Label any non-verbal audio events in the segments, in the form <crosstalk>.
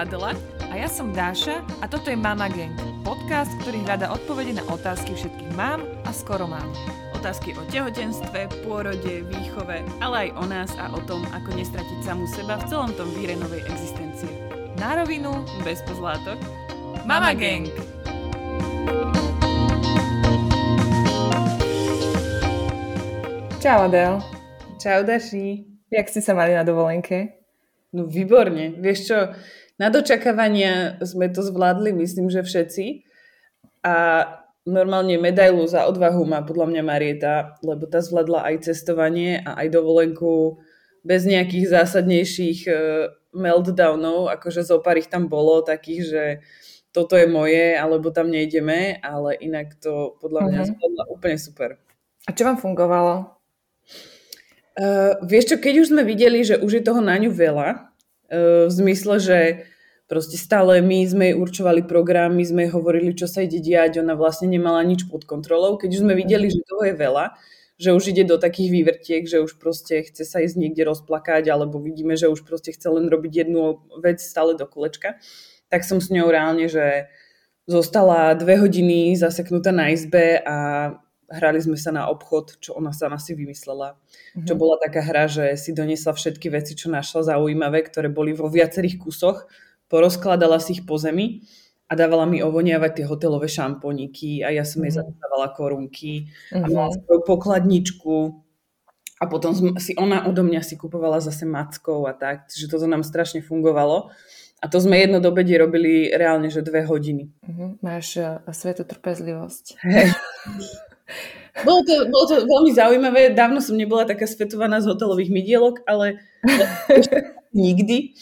Adela. A ja som Dáša a toto je Mama Gang, podcast, ktorý hľada odpovede na otázky všetkých mám a skoro mám. Otázky o tehotenstve, pôrode, výchove, ale aj o nás a o tom, ako nestratiť samú seba v celom tom víre novej existencie. Na rovinu, Bez pozlátok. Mama Gang! Čau Adel, Čau, Daši. jak ste sa mali na dovolenke? No výborne. Vieš čo, na dočakávania sme to zvládli, myslím, že všetci. A normálne medailu za odvahu má podľa mňa Marieta, lebo tá zvládla aj cestovanie a aj dovolenku bez nejakých zásadnejších e, meltdownov, akože zo pár ich tam bolo takých, že toto je moje, alebo tam nejdeme, ale inak to podľa mňa Mhm. zvládla úplne super. A čo vám fungovalo? Uh, vieš čo, keď už sme videli, že už je toho na ňu veľa, uh, v zmysle, že proste stále my sme jej určovali program, my sme jej hovorili, čo sa ide diať, ona vlastne nemala nič pod kontrolou. Keď už sme videli, že toho je veľa, že už ide do takých vývrtiek, že už proste chce sa ísť niekde rozplakať, alebo vidíme, že už proste chce len robiť jednu vec stále do kolečka, tak som s ňou reálne, že zostala dve hodiny zaseknutá na izbe a hrali sme sa na obchod, čo ona sama si vymyslela. Čo bola taká hra, že si doniesla všetky veci, čo našla zaujímavé, ktoré boli vo viacerých kusoch, porozkladala si ich po zemi a dávala mi ovoniavať tie hotelové šamponíky a ja som jej Mhm. zadávala korunky a Mhm. mala svoju pokladničku a potom si ona odo mňa si kupovala zase mackov a tak, že toto nám strašne fungovalo. A to sme jedno do obede robili reálne, že dve hodiny. Mhm. Máš uh, svetú trpezlivosť. <laughs> Bolo to, bolo to veľmi zaujímavé. Dávno som nebola taká svetovaná z hotelových mydielok, ale <laughs> nikdy.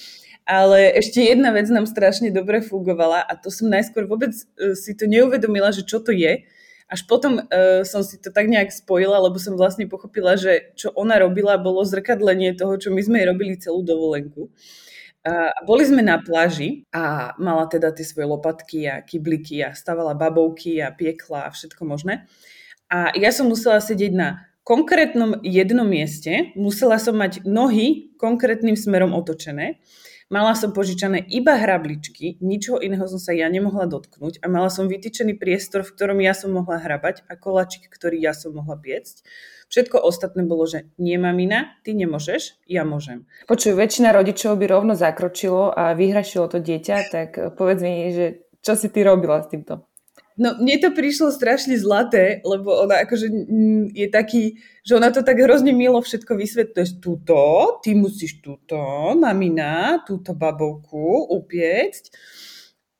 Ale ešte jedna vec nám strašne dobre fungovala a to som najskôr vôbec e, si to neuvedomila, že čo to je. Až potom uh, som si to tak nejak spojila, lebo som vlastne pochopila, že čo ona robila, bolo zrkadlenie toho, čo my sme jej robili celú dovolenku. A boli sme na pláži a mala teda tie svoje lopatky a kybliky a stavala babovky a piekla a všetko možné. A ja som musela sedieť na konkrétnom jednom mieste, musela som mať nohy konkrétnym smerom otočené, mala som požičané iba hrabličky, ničoho iného som sa ja nemohla dotknúť a mala som vytýčený priestor, v ktorom ja som mohla hrabať a koláčik, ktorý ja som mohla piecť. Všetko ostatné bolo, že nie mamina, ty nemôžeš, ja môžem. Počuj, väčšina rodičov by rovno zakročilo a vyhrašilo to dieťa, tak povedz mi, že čo si ty robila s týmto? No, mne to prišlo strašne zlaté, lebo ona akože je taký, že ona to tak hrozne milo všetko vysvetľuje. Tuto, ty musíš túto, mamina, túto babovku upiecť.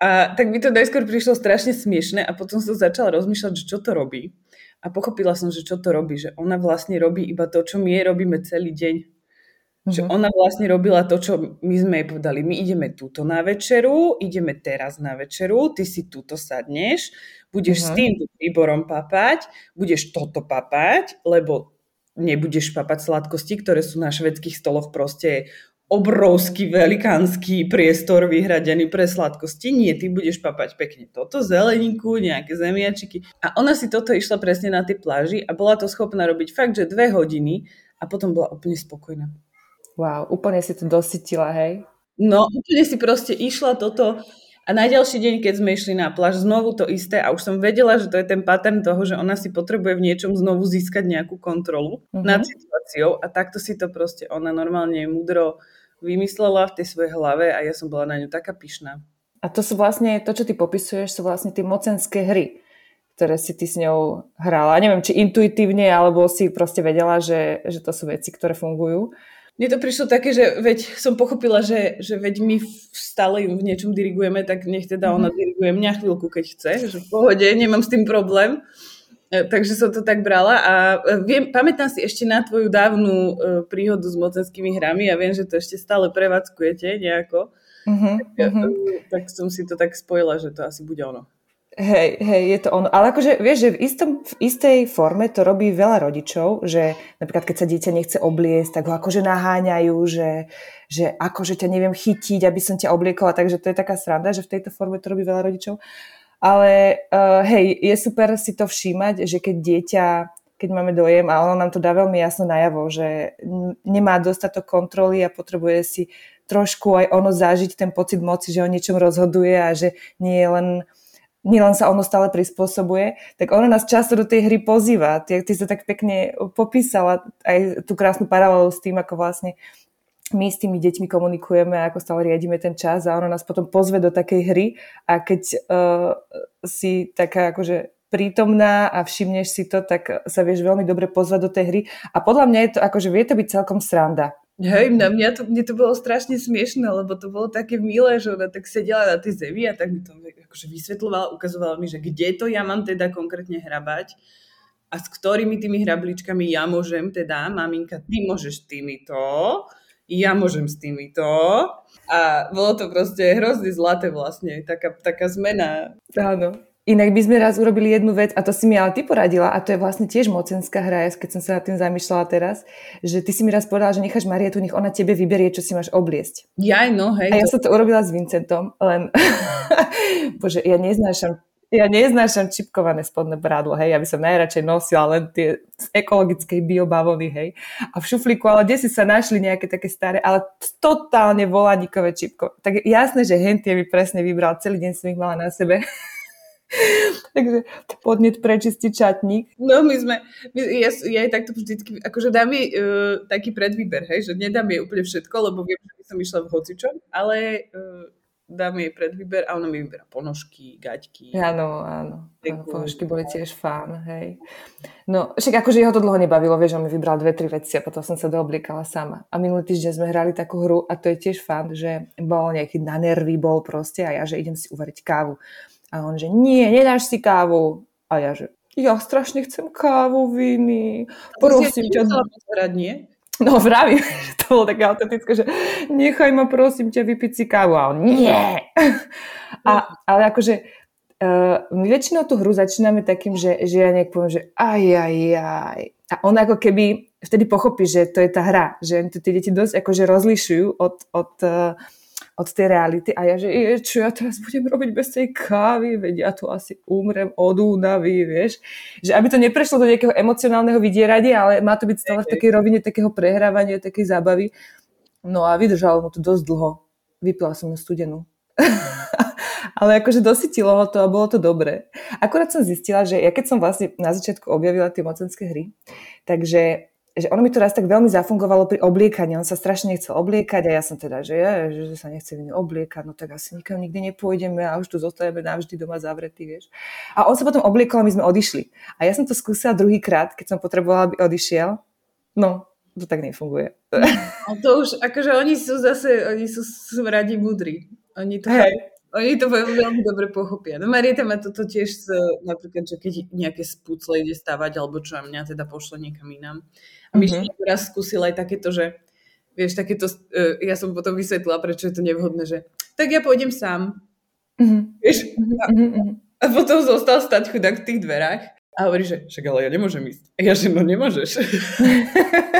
A tak mi to najskôr prišlo strašne smiešne a potom som začala rozmýšľať, že čo to robí. A pochopila som, že čo to robí, že ona vlastne robí iba to, čo my robíme celý deň. Že Mhm. ona vlastne robila to, čo my sme jej povedali. My ideme túto na večeru, ideme teraz na večeru, ty si túto sadneš, budeš s Mhm. týmto príborom papať, budeš toto papať, lebo nebudeš papať sladkosti, ktoré sú na švedských stoloch proste obrovský, velikánsky priestor vyhradený pre sladkosti. Nie, ty budeš papať pekne toto, zeleninku, nejaké zemiačiky. A ona si toto išla presne na tej pláži a bola to schopná robiť fakt, že dve hodiny a potom bola úplne spokojná. Wow, úplne si to dosytila, hej? No, úplne si proste išla toto a na ďalší deň, keď sme išli na pláž, znovu to isté a už som vedela, že to je ten pattern toho, že ona si potrebuje v niečom znovu získať nejakú kontrolu Mhm. nad situáciou a takto si to proste ona normálne mudro vymyslela v tej svojej hlave a ja som bola na ňu taká pyšná. A to sú vlastne, to, čo ty popisuješ, sú vlastne tie mocenské hry, ktoré si ty s ňou hrala. Neviem, či intuitívne, alebo si proste vedela, že, že to sú veci, ktoré fungujú. Mne to prišlo také, že veď som pochopila, že, že veď my stále ju v niečom dirigujeme, tak nech teda ona diriguje mňa chvíľku, keď chce, že v pohode, nemám s tým problém. E, Takže som to tak brala a e, viem, pamätám si ešte na tvoju dávnu e, príhodu s mocenskými hrami a viem, že to ešte stále prevádzkujete nejako. Uh-huh, uh-huh. E, Tak som si to tak spojila, že to asi bude ono. Hej, hej, je to ono. Ale akože, vieš, že v, istom, v istej forme to robí veľa rodičov, že napríklad keď sa dieťa nechce obliecť, tak ho akože naháňajú, že, že akože ťa neviem chytiť, aby som ťa obliekla, takže to je taká sranda, že v tejto forme to robí veľa rodičov. Ale uh, hej, je super si to všímať, že keď dieťa, keď máme dojem, a ono nám to dá veľmi jasno najavo, že nemá dostatok kontroly a potrebuje si trošku aj ono zažiť ten pocit moci, že o niečom rozhoduje a že nie je len nielen sa ono stále prispôsobuje, tak ono nás často do tej hry pozýva. Ty, ty sa tak pekne popísala aj tú krásnu paralelu s tým, ako vlastne my s tými deťmi komunikujeme a ako stále riadíme ten čas a ono nás potom pozve do takej hry a keď uh, si taká akože prítomná a všimneš si to, tak sa vieš veľmi dobre pozvať do tej hry a podľa mňa je to akože vie to byť celkom sranda. Hej, na mňa to, mne to bolo strašne smiešné, lebo to bolo také milé, že ona tak sedela na tej zemi a tak mi to akože vysvetľovala, ukazovala mi, že kde to ja mám teda konkrétne hrabať a s ktorými tými hrabličkami ja môžem teda, maminka, ty môžeš týmito, ja môžem s týmito. A bolo to proste hrozne zlaté vlastne, taká, taká zmena. Áno. Inak by sme raz urobili jednu vec, a to si mi ale ty poradila, a to je vlastne tiež mocenská hra, keď som sa nad tým zamýšľala teraz, že ty si mi raz povedala, že necháš Marietu, nech ona tebe vyberie, čo si máš obliesť. Jaj, no hej. A ja to... som to urobila s Vincentom, len, <laughs> bože, ja neznášam ja neznášam čipkované spodné prádlo, hej, ja by som najradšej nosila len tie z ekologickej biobavony, hej. A v šuflíku, ale kde si sa našli nejaké také staré, ale totálne volaníkové čipko. Tak jasné, že hentie mi presne vybral, celý deň som ich mala na sebe. <laughs> <laughs> Takže podnet prečistiť čatník. No my sme, my, ja, ja aj takto vždycky, akože dám jej uh, taký predvýber, hej, že nedám jej úplne všetko, lebo viem, že by som išla v hocičom, ale uh, dám jej predvýber a ona mi vyberá ponožky, gaťky. Áno, áno. áno ponožky boli tiež fán, hej. No, však akože jeho to dlho nebavilo, vieš, on mi vybral dve, tri veci a potom som sa doobliekala sama. A minulý týždeň sme hrali takú hru a to je tiež fán, že bol nejaký na nervy bol proste a ja, že idem si uvariť kávu. A on, že nie, nedáš si kávu. A ja, že ja strašne chcem kávu, Viny. Prosím. Pozerať, nie? No vravím, že <laughs> to bolo také autentické, že nechaj ma prosím ťa vypiť si kávu. A on, nie. <laughs> A, ale akože uh, my väčšinou tú hru začíname takým, že, že ja nejak poviem, že aj, aj, aj. A on ako keby vtedy pochopí, že to je tá hra, že to tie deti dosť akože rozlišujú od, od uh, od tej reality a ja, že je, čo ja teraz budem robiť bez tej kávy, veď ja tu asi umrem od únavy, vieš. Že aby to neprešlo do nejakého emocionálneho vydierania, ale má to byť stále v takej rovine takého prehrávania, takej zábavy. No a vydržalo mu to dosť dlho. Vypila som ju studenú. <laughs> ale akože dosytilo ho to a bolo to dobré. Akurát som zistila, že ja keď som vlastne na začiatku objavila tie mocenské hry, takže že ono mi to raz tak veľmi zafungovalo pri obliekaní. On sa strašne nechcel obliekať a ja som teda, že, je, že sa nechce iný obliekať, no tak asi nikam nikdy nepôjdeme a už tu zostaneme navždy doma zavretí, vieš. A on sa potom obliekol a my sme odišli. A ja som to skúsila druhýkrát, keď som potrebovala, aby odišiel. No, to tak nefunguje. A to už, akože oni sú zase, oni sú, sú radi múdri. Oni to hey. Oni to veľmi dobre pochopia. No Marieta má toto tiež, napríklad, že keď nejaké spúcle ide stavať, alebo čo a mňa teda pošle niekam inám. A my mm-hmm. raz skúsil aj takéto, že vieš, takéto, uh, ja som potom vysvetlila, prečo je to nevhodné, že tak ja pôjdem sám. Mm-hmm. Vieš? A, mm-hmm. a potom zostal stať chudák v tých dverách a hovorí, že však ale ja nemôžem ísť. A ja, že no nemôžeš.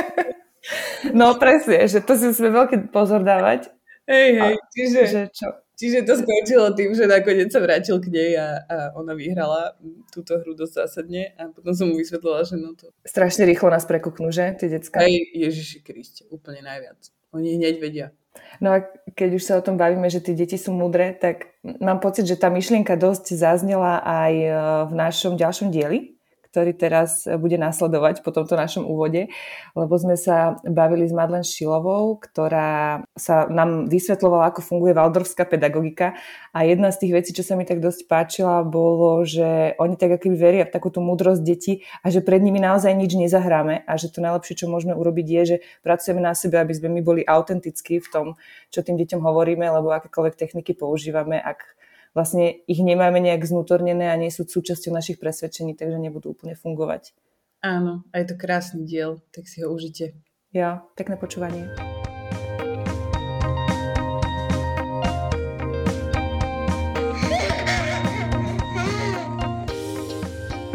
<laughs> no presne, že to si musíme veľký pozor dávať. Hej, hej, čiže... Že čo? Čiže to skončilo tým, že nakoniec sa vrátil k nej a, a ona vyhrala túto hru dosť zásadne a potom som mu vysvetlila, že no to... Strašne rýchlo nás prekuknú, že, tie decka? Aj Ježiši Kriste, úplne najviac. Oni hneď vedia. No a keď už sa o tom bavíme, že tie deti sú mudré, tak mám pocit, že tá myšlienka dosť zaznela aj e, v našom ďalšom dieli, ktorý teraz bude nasledovať po tomto našom úvode, lebo sme sa bavili s Madlen Šilovou, ktorá sa nám vysvetlovala, ako funguje valdorfská pedagogika. A jedna z tých vecí, čo sa mi tak dosť páčila, bolo, že oni tak aký veria v takúto múdrosť detí a že pred nimi naozaj nič nezahráme a že to najlepšie, čo môžeme urobiť je, že pracujeme na sebe, aby sme my boli autentickí v tom, čo tým deťom hovoríme, lebo akékoľvek techniky používame, ak vlastne ich nemáme nejak znútornené a nie sú súčasťou našich presvedčení, takže nebudú úplne fungovať. Áno, a je to krásny diel, tak si ho užite. Ja, pekné počúvanie.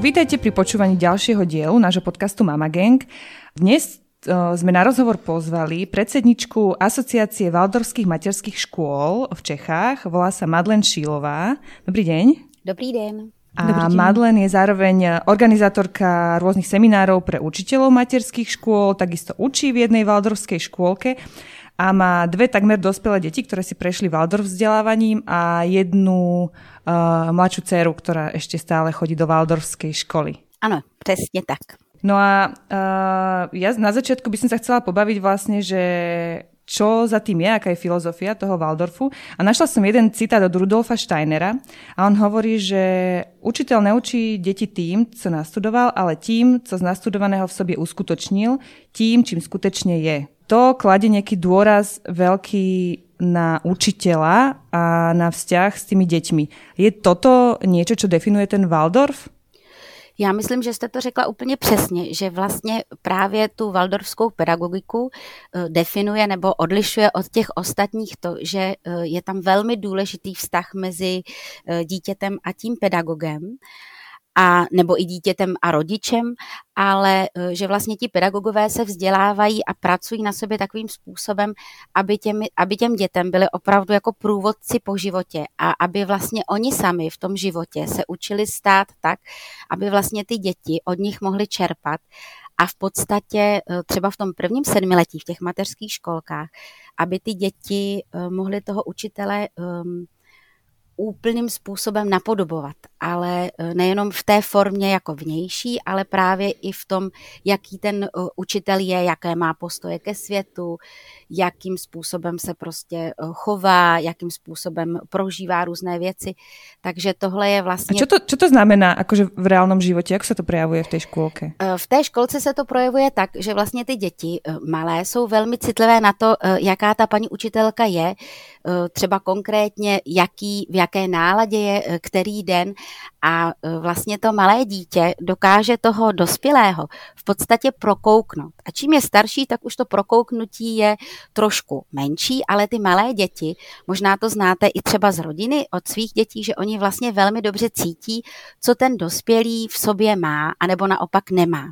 Vítajte pri počúvaní ďalšieho dielu nášho podcastu Mama Gang. Dnes sme na rozhovor pozvali predsedničku Asociácie Valdorských materských škôl v Čechách. Volá sa Madlen Šílová. Dobrý deň. Dobrý deň. A. Madlen je zároveň organizátorka rôznych seminárov pre učiteľov materských škôl, takisto učí v jednej valdorskej škôlke a má dve takmer dospelé deti, ktoré si prešli Waldorf vzdelávaním a jednu uh, mladšiu dceru, ktorá ešte stále chodí do Waldorfskej školy. Ano, přesně tak. No a uh, ja na začiatku by som sa chcela pobaviť vlastne, že čo za tým je, aká je filozofia toho Waldorfu. A našla som jeden citát od Rudolfa Steinera a on hovorí, že učiteľ neučí deti tým, co nastudoval, ale tým, co z nastudovaného v sobě uskutočnil, tím, čím skutečne je. To kladie nejaký dôraz veľký na učiteľa a na vzťah s tými deťmi. Je toto niečo, čo definuje ten Waldorf? Já myslím, že jste to řekla úplně přesně, že vlastně právě tu waldorfskou pedagogiku eh, definuje nebo odlišuje od těch ostatních to, že eh, je tam velmi důležitý vztah mezi eh, dítětem a tím pedagogem a nebo i dítětem a rodičem, ale e, že vlastně ti pedagogové se vzdělávají a pracují na sobě takovým způsobem, aby, těmi, aby těm dětem byli opravdu jako průvodci po životě a aby vlastně oni sami v tom životě se učili stát tak, aby vlastně ty děti od nich mohly čerpat. A v podstatě e, třeba v tom prvním sedmiletí v těch mateřských školkách, aby ty děti e, mohly toho učitele úplným způsobem napodobovat, ale e, nejenom v té formě jako vnější, ale právě i v tom, jaký ten e, učitel je, jaké má postoje ke světu, jakým způsobem se prostě e, chová, jakým způsobem prožívá různé věci. Takže tohle je vlastně... A čo to, čo to znamená akože v reálnom životě? Jak se to projevuje v té školce? V té školce se to projevuje tak, že vlastně ty děti malé jsou velmi citlivé na to, jaká ta paní učitelka je, třeba konkrétně, jaký, v jaké náladě je eh, který den a eh, vlastně to malé dítě dokáže toho dospělého v podstatě prokouknout. A čím je starší, tak už to prokouknutí je trošku menší, ale ty malé děti, možná to znáte i třeba z rodiny od svých dětí, že oni vlastně velmi dobře cítí, co ten dospělý v sobě má, anebo naopak nemá.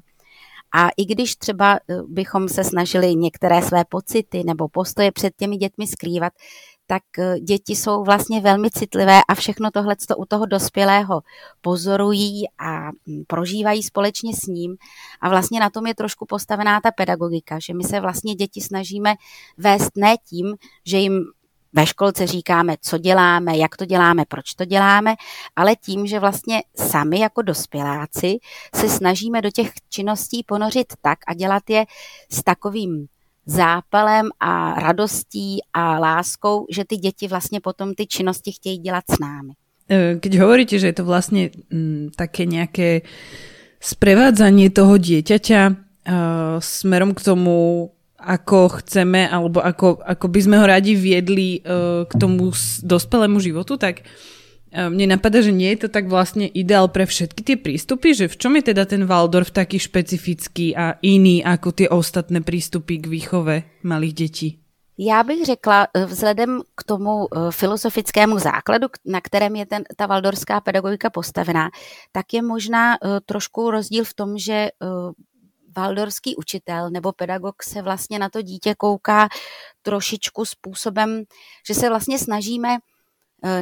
A i když třeba eh, bychom se snažili některé své pocity nebo postoje před těmi dětmi skrývat, tak eh, děti jsou vlastně velmi citlivé a všechno tohle u toho dospělého pozorují a hm, prožívají společně s ním. A vlastně na tom je trošku postavená ta pedagogika, že my se vlastně děti snažíme vést ne tím, že jim ve školce říkáme, co děláme, jak to děláme, proč to děláme, ale tím, že vlastně sami jako dospěláci se snažíme do těch činností ponořit tak a dělat je s takovým zápalem a radostí a láskou, že ty děti vlastně potom ty činnosti chtějí dělat s námi. E, keď hovoríte, že je to vlastně mm, také nějaké sprevádzanie toho dieťaťa uh, smerom k tomu, ako chceme, alebo ako, ako by sme ho radi viedli uh, k tomu dospelému životu, tak uh, mne napadá, že nie je to tak vlastne ideál pre všetky tie prístupy, že v čom je teda ten Waldorf taký špecifický a iný ako tie ostatné prístupy k výchove malých detí? Já bych řekla, e, vzhledem k tomu e, filozofickému základu, na kterém je ten, ta valdorská pedagogika postavená, tak je možná e, trošku rozdíl v tom, že valdorský učitel nebo pedagog se vlastně na to dítě kouká trošičku způsobem, že se vlastně snažíme Eh,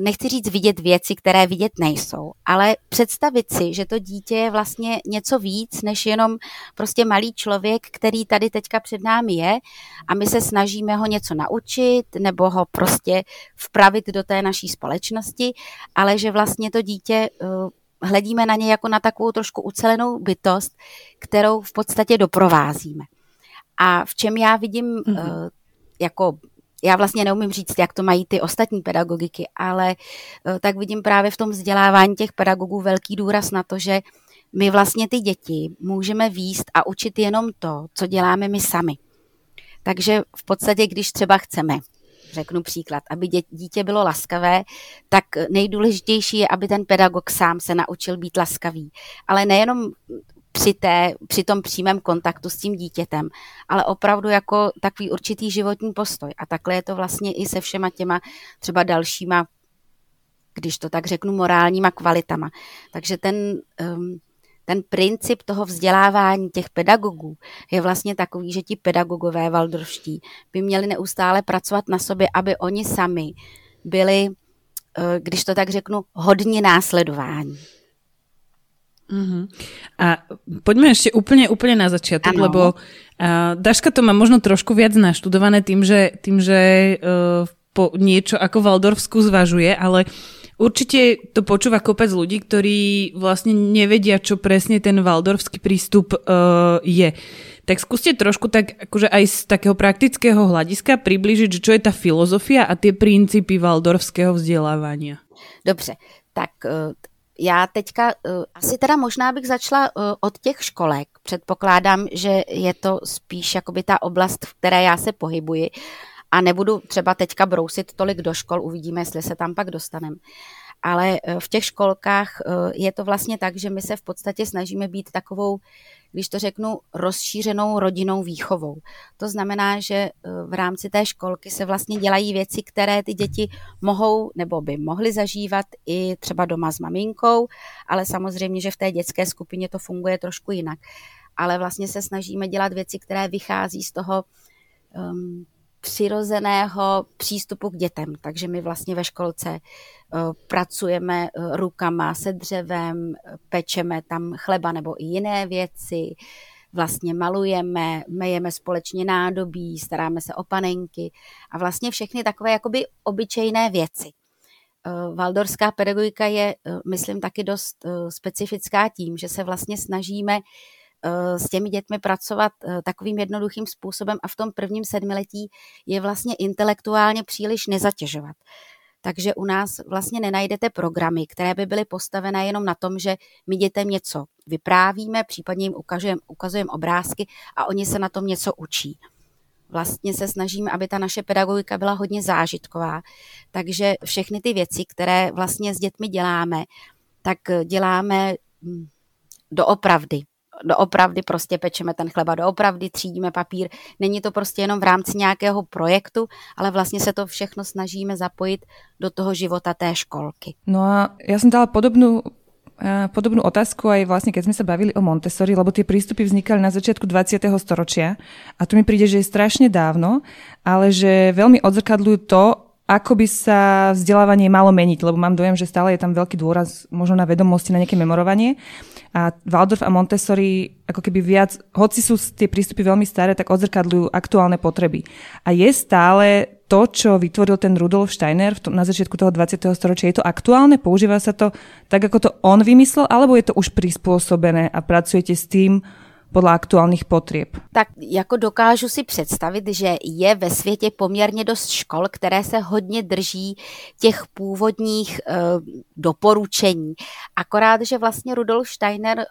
nechci říct vidět věci, které vidět nejsou, ale představit si, že to dítě je vlastně něco víc, než jenom prostě malý člověk, který tady teďka před námi je a my se snažíme ho něco naučit nebo ho prostě vpravit do té naší společnosti, ale že vlastně to dítě eh, hledíme na ně jako na takovou trošku ucelenou bytost, kterou v podstatě doprovázíme. A v čem já vidím mm-hmm. jako já vlastně neumím říct, jak to mají ty ostatní pedagogiky, ale eh, tak vidím právě v tom vzdělávání těch pedagogů velký důraz na to, že my vlastně ty děti můžeme výst a učit jenom to, co děláme my sami. Takže v podstatě, když třeba chceme, řeknu příklad, aby dítě bylo laskavé, tak nejdůležitější je, aby ten pedagog sám se naučil být laskavý. Ale nejenom při, té, při tom přímém kontaktu s tím dítětem, ale opravdu jako takový určitý životní postoj. A takhle je to vlastně i se všema těma třeba dalšíma, když to tak řeknu, morálníma kvalitama. Takže ten, um, ten princip toho vzdělávání těch pedagogů je vlastně takový, že ti pedagogové valdorští by měli neustále pracovat na sobě, aby oni sami byli, uh, když to tak řeknu, hodně následování. Uh-huh. A poďme ešte úplne, úplne na začiatok, ano. lebo uh, Daška to má možno trošku viac naštudované tým, že, tým, že uh, po niečo ako Valdorfsku zvažuje, ale určite to počúva kopec ľudí, ktorí vlastne nevedia, čo presne ten Valdorfský prístup uh, je. Tak skúste trošku tak akože aj z takého praktického hľadiska približiť, čo je tá filozofia a tie princípy Valdorfského vzdelávania. Dobře, tak já teďka uh, asi teda možná bych začala uh, od těch školek. Předpokládám, že je to spíš jakoby ta oblast, v které já se pohybuji a nebudu třeba teďka brousit tolik do škol, uvidíme, jestli se tam pak dostaneme. Ale uh, v těch školkách je to vlastně tak, že my se v podstatě snažíme být takovou když to řeknu, rozšířenou rodinnou výchovou. To znamená, že eh, v rámci té školky se vlastně dělají věci, které ty děti mohou nebo by mohly zažívat i třeba doma s maminkou, ale samozřejmě, že v té dětské skupině to funguje trošku jinak. Ale vlastně se snažíme dělat věci, které vychází z toho um, přirozeného přístupu k dětem. Takže my vlastně ve školce uh, pracujeme uh, rukama se dřevem, pečeme tam chleba nebo i jiné věci, vlastně malujeme, mejeme společně nádobí, staráme se o panenky a vlastně všechny takové jakoby obyčejné věci. Uh, Valdorská pedagogika je, myslím, taky dost specifická tím, že se vlastně snažíme Eh, s těmi dětmi pracovat eh, takovým jednoduchým způsobem a v tom prvním sedmiletí je vlastně intelektuálně příliš nezatěžovat. Takže u nás vlastně nenajdete programy, které by byly postavené jenom na tom, že my dětem něco vyprávíme, případně jim ukazujeme ukazujem obrázky a oni se na tom něco učí. Vlastně se snažíme, aby ta naše pedagogika byla hodně zážitková. Takže všechny ty věci, které vlastně s dětmi děláme, tak děláme hm, doopravdy doopravdy prostě pečeme ten chleba, doopravdy třídíme papír. Není to prostě jenom v rámci nějakého projektu, ale vlastně se to všechno snažíme zapojit do toho života té školky. No a já jsem dala podobnou podobnú otázku aj vlastne, keď sme sa bavili o Montessori, lebo tie prístupy vznikali na začiatku 20. storočia a tu mi príde, že je strašne dávno, ale že veľmi odzrkadľujú to, ako by sa vzdelávanie malo meniť, lebo mám dojem, že stále je tam veľký dôraz možno na vedomosti, na nejaké memorovanie. A Waldorf a Montessori ako keby viac, hoci sú tie prístupy veľmi staré, tak odzrkadľujú aktuálne potreby. A je stále to, čo vytvoril ten Rudolf Steiner v tom, na začiatku toho 20. storočia, je to aktuálne? Používa sa to tak, ako to on vymyslel, alebo je to už prispôsobené a pracujete s tým, podle aktuálních potřeb. Tak jako dokážu si představit, že je ve světě poměrně dost škol, které se hodně drží těch původních uh, doporučení. Akorát, že vlastně Rudolf Steiner, uh,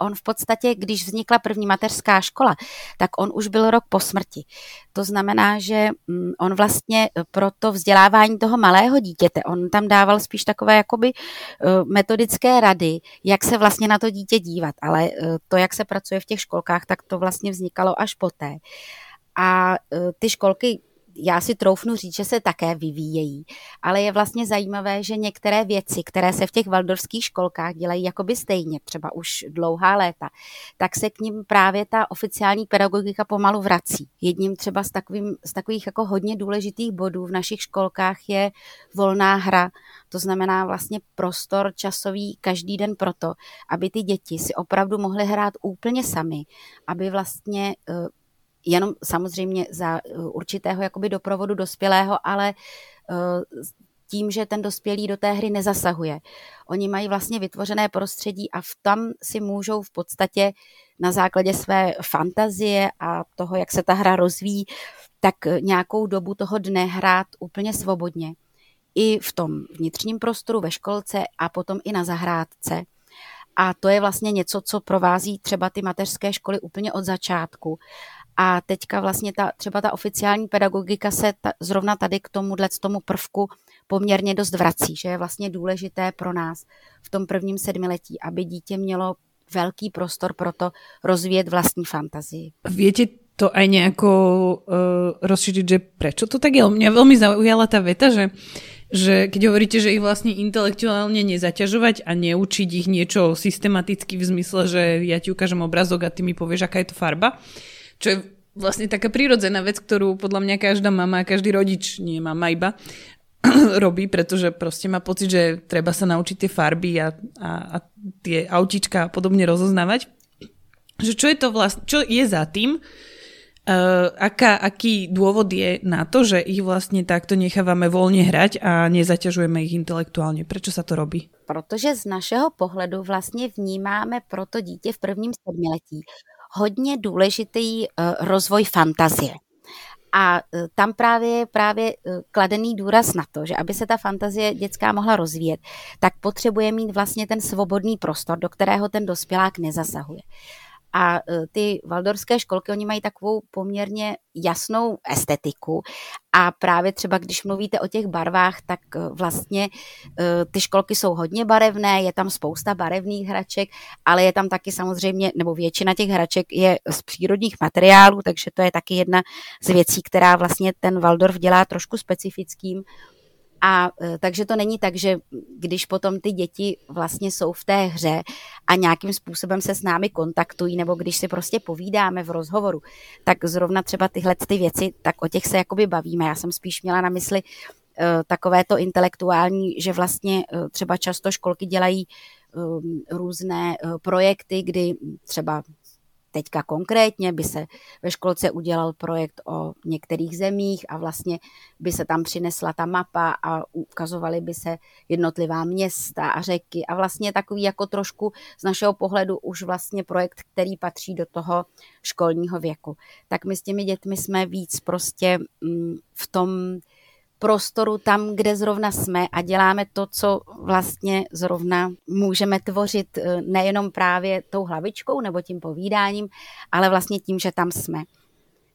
on v podstatě, když vznikla první mateřská škola, tak on už byl rok po smrti. To znamená, že um, on vlastně pro to vzdělávání toho malého dítěte, on tam dával spíš takové jakoby metodické rady, jak se vlastně na to dítě dívat, ale to, jak se pracuje v těch školkách, tak to vlastně vznikalo až poté. A e, ty školky já si troufnu říct, že se také vyvíjejí, ale je vlastně zajímavé, že některé věci, které se v těch valdorských školkách dělají jakoby stejně, třeba už dlouhá léta, tak se k ním právě ta oficiální pedagogika pomalu vrací. Jedním třeba z, takovým, z takových jako hodně důležitých bodů v našich školkách je volná hra, to znamená vlastně prostor časový každý den proto, aby ty děti si opravdu mohly hrát úplně sami, aby vlastně e, jenom samozřejmě za eh, určitého jakoby doprovodu dospělého, ale eh, tím, že ten dospělý do té hry nezasahuje. Oni mají vlastně vytvořené prostředí a v tam si můžou v podstatě na základě své fantazie a toho, jak se ta hra rozvíjí, tak nějakou dobu toho dne hrát úplně svobodně. I v tom vnitřním prostoru ve školce a potom i na zahrádce. A to je vlastně něco, co provází třeba ty mateřské školy úplně od začátku. A teďka vlastně ta, třeba ta oficiální pedagogika se ta, zrovna tady k tomuhle tomu prvku poměrně dost vrací, že je vlastně důležité pro nás v tom prvním sedmiletí, aby dítě mělo velký prostor pro to rozvíjet vlastní fantazii. Viete to aj nejako uh, rozšířit, že prečo to tak je? Mňa veľmi zaujala tá veta, že, že keď hovoríte, že ich vlastne intelektuálne nezaťažovať a neučiť ich niečo systematicky v zmysle, že ja ti ukážem obrazok a ty mi povieš, aká je to farba, čo je vlastne taká prírodzená vec, ktorú podľa mňa každá mama každý rodič, nie mama iba, <coughs> robí, pretože proste má pocit, že treba sa naučiť tie farby a, a, a tie autička a podobne rozoznávať. Že čo je to vlastne, čo je za tým, Uh, aká, aký dôvod je na to, že ich vlastne takto nechávame voľne hrať a nezaťažujeme ich intelektuálně? Prečo sa to robí? Protože z našeho pohledu vlastně vnímáme pro to dítě v prvním sedmiletí hodně důležitý uh, rozvoj fantazie. A uh, tam právě je právě kladený důraz na to, že aby se ta fantazie dětská mohla rozvíjet, tak potřebuje mít vlastně ten svobodný prostor, do kterého ten dospělák nezasahuje. A e, ty valdorské školky, oni mají takovou poměrně jasnou estetiku. A právě třeba, když mluvíte o těch barvách, tak e, vlastně e, ty školky jsou hodně barevné, je tam spousta barevných hraček, ale je tam taky samozřejmě, nebo většina těch hraček je z přírodních materiálů, takže to je taky jedna z věcí, která vlastně ten Waldorf dělá trošku specifickým a e, takže to není tak, že když potom ty děti vlastně jsou v té hře a nějakým způsobem se s námi kontaktují, nebo když si prostě povídáme v rozhovoru, tak zrovna třeba tyhle ty věci, tak o těch se jakoby bavíme. Já jsem spíš měla na mysli uh, takové to intelektuální, že vlastně uh, třeba často školky dělají různé projekty, kdy třeba teďka konkrétně by se ve školce udělal projekt o některých zemích a vlastně by se tam přinesla ta mapa a ukazovaly by se jednotlivá města a řeky a vlastně takový jako trošku z našeho pohledu už vlastně projekt, který patří do toho školního věku. Tak my s těmi dětmi jsme víc prostě mm, v tom prostoru tam, kde zrovna jsme a děláme to, co vlastně zrovna můžeme tvořit eh, nejenom právě tou hlavičkou nebo tím povídáním, ale vlastně tím, že tam jsme.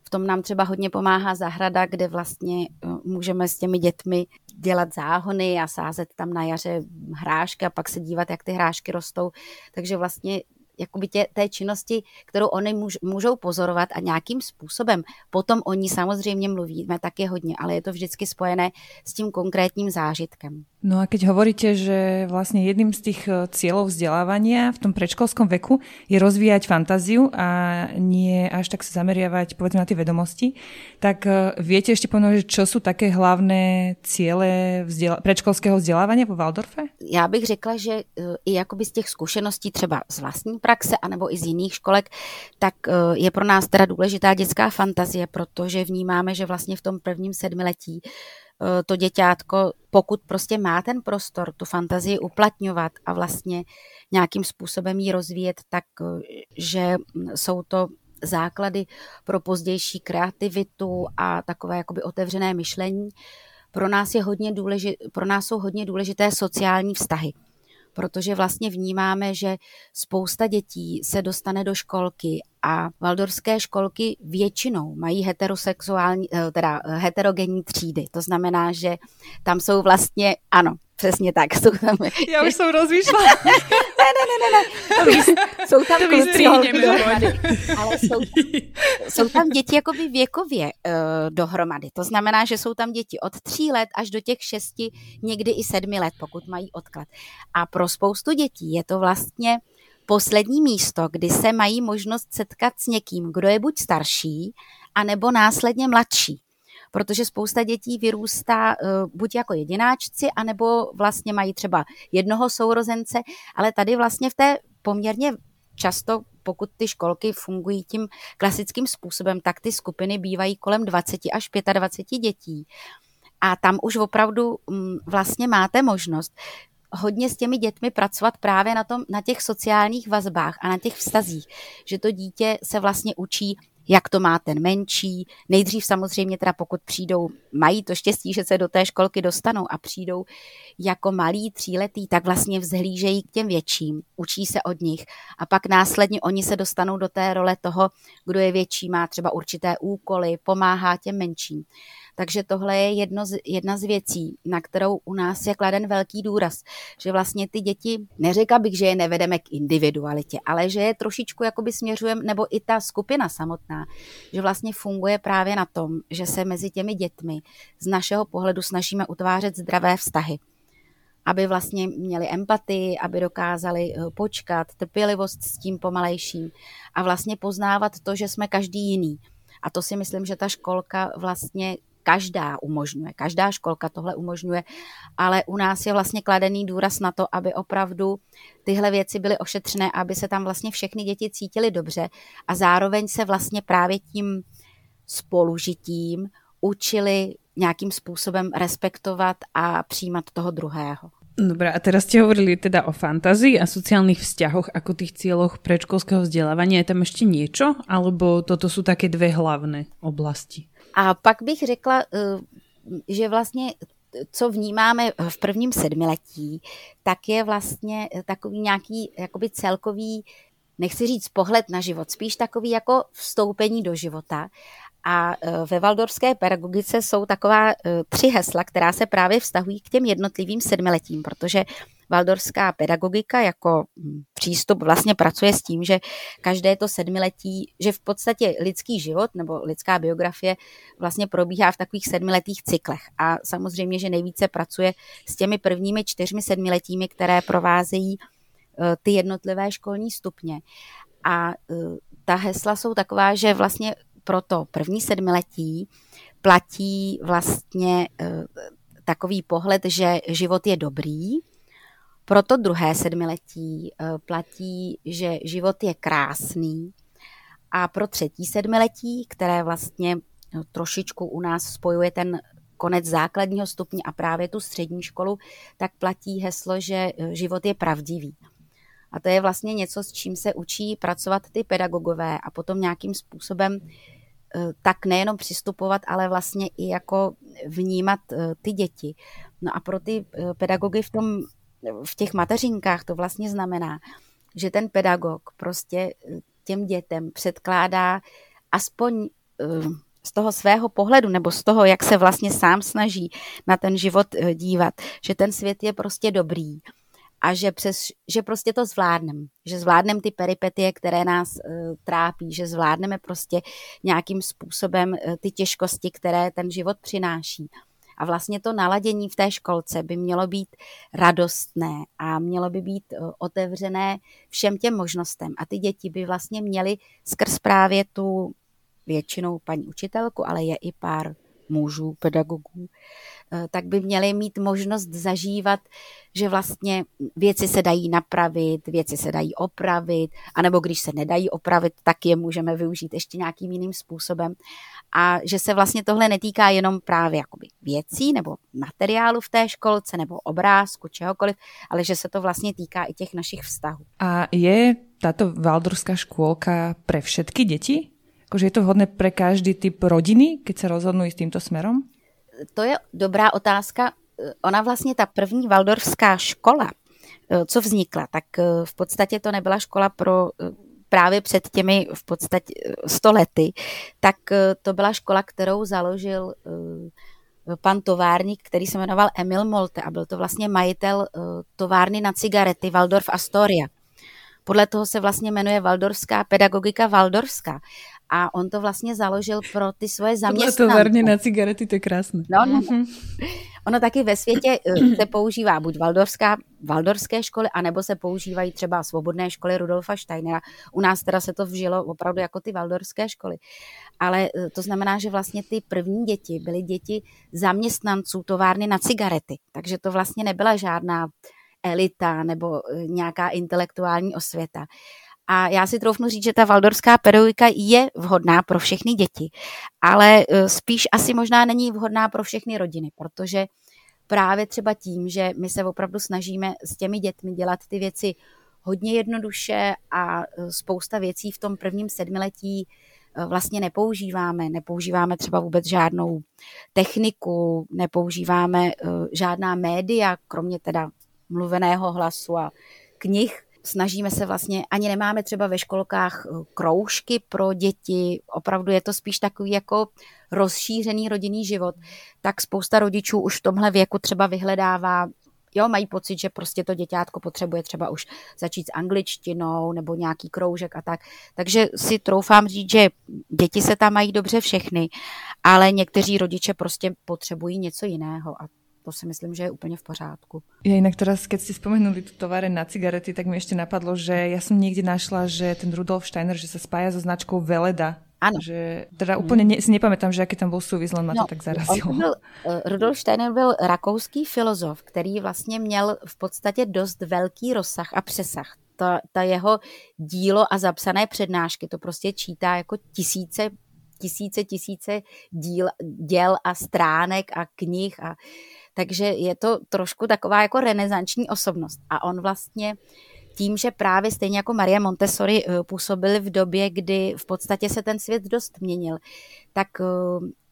V tom nám třeba hodně pomáhá zahrada, kde vlastně eh, můžeme s těmi dětmi dělat záhony a sázet tam na jaře hrášky a pak se dívat, jak ty hrášky rostou. Takže vlastně jakoby tě, té činnosti, kterou oni můž, můžou pozorovat a nějakým způsobem potom oni samozřejmě mluvíme taky hodně, ale je to vždycky spojené s tím konkrétním zážitkem. No a keď hovoríte, že vlastne jedným z tých eh, cieľov vzdelávania v tom predškolskom veku je rozvíjať fantáziu a nie až tak sa zameriavať povedzme na tie vedomosti, tak eh, viete ešte povedať, čo sú také hlavné ciele vzděla- predškolského vzdělávání po Waldorfe? Já bych řekla, že eh, i jakoby z těch zkušeností třeba z vlastní praxe anebo i z jiných školek, tak je pro nás teda důležitá dětská fantazie, protože vnímáme, že vlastně v tom prvním sedmiletí to děťátko, pokud prostě má ten prostor, tu fantazii uplatňovat a vlastně nějakým způsobem ji rozvíjet, tak eh, že jsou to základy pro pozdější kreativitu a takové jakoby otevřené myšlení. Pro nás, je hodně důležit, pro nás jsou hodně důležité sociální vztahy protože vlastně vnímáme, že spousta dětí se dostane do školky a valdorské školky většinou mají heterosexuální, eh, teda heterogenní třídy. To znamená, že tam jsou vlastně, ano, Přesně tak. Jsou tam... Já už jsem rozmýšlela. <laughs> ne, ne, ne, ne, ne. jsou tam kluci dohromady, ale jsou, jsou tam děti jakoby věkově uh, dohromady. To znamená, že jsou tam děti od tří let až do těch šesti, někdy i sedmi let, pokud mají odklad. A pro spoustu dětí je to vlastně poslední místo, kdy se mají možnost setkat s někým, kdo je buď starší, anebo následně mladší protože spousta dětí vyrůstá uh, buď jako jedináčci, anebo vlastně mají třeba jednoho sourozence, ale tady vlastně v té poměrně často pokud ty školky fungují tím klasickým způsobem, tak ty skupiny bývají kolem 20 až 25 dětí. A tam už opravdu um, vlastně máte možnost hodně s těmi dětmi pracovat právě na, tom, na těch sociálních vazbách a na těch vztazích, že to dítě se vlastně učí jak to má ten menší. Nejdřív samozřejmě teda pokud přijdou, mají to štěstí, že se do té školky dostanou a přijdou jako malí tříletý, tak vlastně vzhlížejí k těm větším, učí se od nich a pak následně oni se dostanou do té role toho, kdo je větší, má třeba určité úkoly, pomáhá těm menším. Takže tohle je jedno z, jedna z věcí, na kterou u nás je kladen velký důraz, že vlastně ty děti, neřekla bych, že je nevedeme k individualitě, ale že je trošičku jakoby směřujeme, nebo i ta skupina samotná, že vlastně funguje právě na tom, že se mezi těmi dětmi z našeho pohledu snažíme utvářet zdravé vztahy aby vlastně měli empatii, aby dokázali eh, počkat, trpělivost s tím pomalejším a vlastně poznávat to, že jsme každý jiný. A to si myslím, že ta školka vlastně každá umožňuje, každá školka tohle umožňuje, ale u nás je vlastně kladený důraz na to, aby opravdu tyhle věci byly ošetřené, aby se tam vlastně všechny děti cítily dobře a zároveň se vlastně právě tím spolužitím učili nějakým způsobem respektovat a přijímat toho druhého. Dobre, a teraz ste hovorili teda o fantazii a sociálnych vzťahoch ako tých cieľoch predškolského vzdelávania. Je tam ešte niečo? Alebo toto sú také dve hlavné oblasti? A pak bych řekla, eh, že vlastně co vnímáme v prvním sedmiletí, tak je vlastně takový nějaký jakoby celkový, nechci říct pohled na život, spíš takový jako vstoupení do života. A e, ve valdorské pedagogice jsou taková e, tři hesla, která se právě vztahují k těm jednotlivým sedmiletím, protože valdorská pedagogika jako hm, přístup vlastně pracuje s tím, že každé to sedmiletí, že v podstatě lidský život nebo lidská biografie vlastně probíhá v takových sedmiletých cyklech. A samozřejmě, že nejvíce pracuje s těmi prvními čtyřmi sedmiletími, které provázejí e, ty jednotlivé školní stupně. A ta hesla jsou taková, že vlastně pro to první sedmiletí platí vlastně eh, takový pohled, že život je dobrý. Pro to druhé sedmiletí eh, platí, že život je krásný. A pro třetí sedmiletí, které vlastně eh, trošičku u nás spojuje ten konec základního stupně a právě tu střední školu, tak platí heslo, že život je pravdivý. A to je vlastně něco, s čím se učí pracovat ty pedagogové a potom nějakým způsobem eh, tak nejenom přistupovat, ale vlastně i jako vnímat eh, ty děti. No a pro ty eh, pedagogy v, tom, v těch mateřinkách to vlastně znamená, že ten pedagog prostě těm dětem předkládá aspoň z toho svého pohledu nebo z toho, jak se vlastně sám snaží na ten život dívat, že ten svět je prostě dobrý a že, přes, že prostě to zvládneme, že zvládneme ty peripetie, které nás trápí, že zvládneme prostě nějakým způsobem ty těžkosti, které ten život přináší. A vlastně to naladění v té školce by mělo být radostné a mělo by být uh, otevřené všem těm možnostem. A ty děti by vlastně měly skrz právě tu většinou paní učitelku, ale je i pár mužů, pedagogů, eh, tak by měli mít možnost zažívat, že vlastně věci se dají napravit, věci se dají opravit, anebo když se nedají opravit, tak je můžeme využít ještě nějakým jiným způsobem. A že se vlastně tohle netýká jenom právě jakoby věcí nebo materiálu v té školce nebo obrázku, čehokoliv, ale že se to vlastně týká i těch našich vztahů. A je táto valdorská škôlka pre všetky deti? Akože je to vhodné pre každý typ rodiny, keď sa rozhodnú ísť týmto smerom? To je dobrá otázka. Ona vlastně, ta první valdorská škola, eh, co vznikla, tak eh, v podstatě to nebyla škola pro eh, právě před těmi v podstatě 100 lety, tak to byla škola, kterou založil pan továrník, který se jmenoval Emil Molte a byl to vlastně majitel továrny na cigarety Waldorf Astoria. Podle toho se vlastně jmenuje Valdorská pedagogika Valdorská a on to vlastně založil pro ty svoje zaměstnance. Podle na cigarety, to je krásné. No, no, no. Ono taky ve světě eh, <clears throat> se používá buď valdorská, valdorské školy, anebo se používají třeba svobodné školy Rudolfa Steinera. U nás teda se to vžilo opravdu jako ty valdorské školy. Ale eh, to znamená, že vlastně ty první děti byly děti zaměstnanců továrny na cigarety. Takže to vlastně nebyla žádná elita nebo eh, nějaká intelektuální osvěta. A já si troufnu říct, že ta valdorská pedagogika je vhodná pro všechny děti, ale e, spíš asi možná není vhodná pro všechny rodiny, protože právě třeba tím, že my se opravdu snažíme s těmi dětmi dělat ty věci hodně jednoduše a e, spousta věcí v tom prvním sedmiletí e, vlastně nepoužíváme. Nepoužíváme třeba vůbec žádnou techniku, nepoužíváme žádná média, kromě teda mluveného hlasu a knih, snažíme se vlastně, ani nemáme třeba ve školkách eh, kroužky pro děti, opravdu je to spíš takový jako rozšířený rodinný život, tak spousta rodičů už v tomhle věku třeba vyhledává jo, mají pocit, že prostě to děťátko potřebuje třeba už začít s angličtinou nebo nějaký kroužek a tak. Takže si troufám říct, že děti se tam mají dobře všechny, ale někteří rodiče prostě potřebují něco jiného a to si myslím, že je úplně v pořádku. Ja inak teraz, keď ste spomenuli tú továreň na cigarety, tak mi ešte napadlo, že ja som niekde našla, že ten Rudolf Steiner, že sa spája so značkou Veleda. Ano. Že, teda úplně ne, si nepamätám, že jaký tam byl súvis, len ma no, to tak zarazilo. Byl, eh, Rudolf Steiner byl rakouský filozof, který vlastně měl v podstatě dost velký rozsah a přesah. Ta, ta jeho dílo a zapsané přednášky, to prostě čítá jako tisíce tisíce, tisíce díl, děl a stránek a knih a takže je to trošku taková jako renesanční osobnost. A on vlastně tím, že právě stejně jako Maria Montessori eh, působili v době, kdy v podstatě se ten svět dost měnil, tak eh,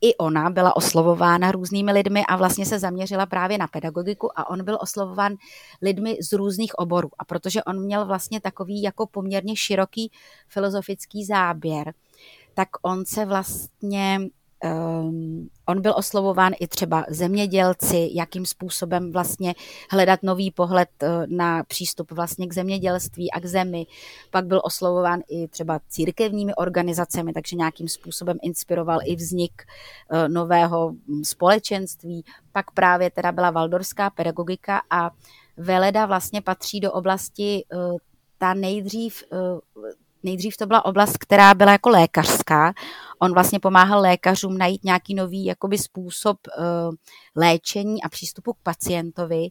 i ona byla oslovována různými lidmi a vlastně se zaměřila právě na pedagogiku a on byl oslovován lidmi z různých oborů. A protože on měl vlastně takový jako poměrně široký filozofický záběr, tak on se vlastně Um, on byl oslovován i třeba zemědělci, jakým způsobem vlastně hledat nový pohled uh, na přístup vlastně k zemědělství a k zemi. Pak byl oslovován i třeba církevními organizacemi, takže nějakým způsobem inspiroval i vznik uh, nového hm, společenství. Pak právě teda byla valdorská pedagogika a Veleda vlastně patří do oblasti uh, ta nejdřív nejdřív to byla oblast, která byla jako lékařská. On vlastně pomáhal lékařům najít nějaký nový jakoby způsob uh, léčení a přístupu k pacientovi.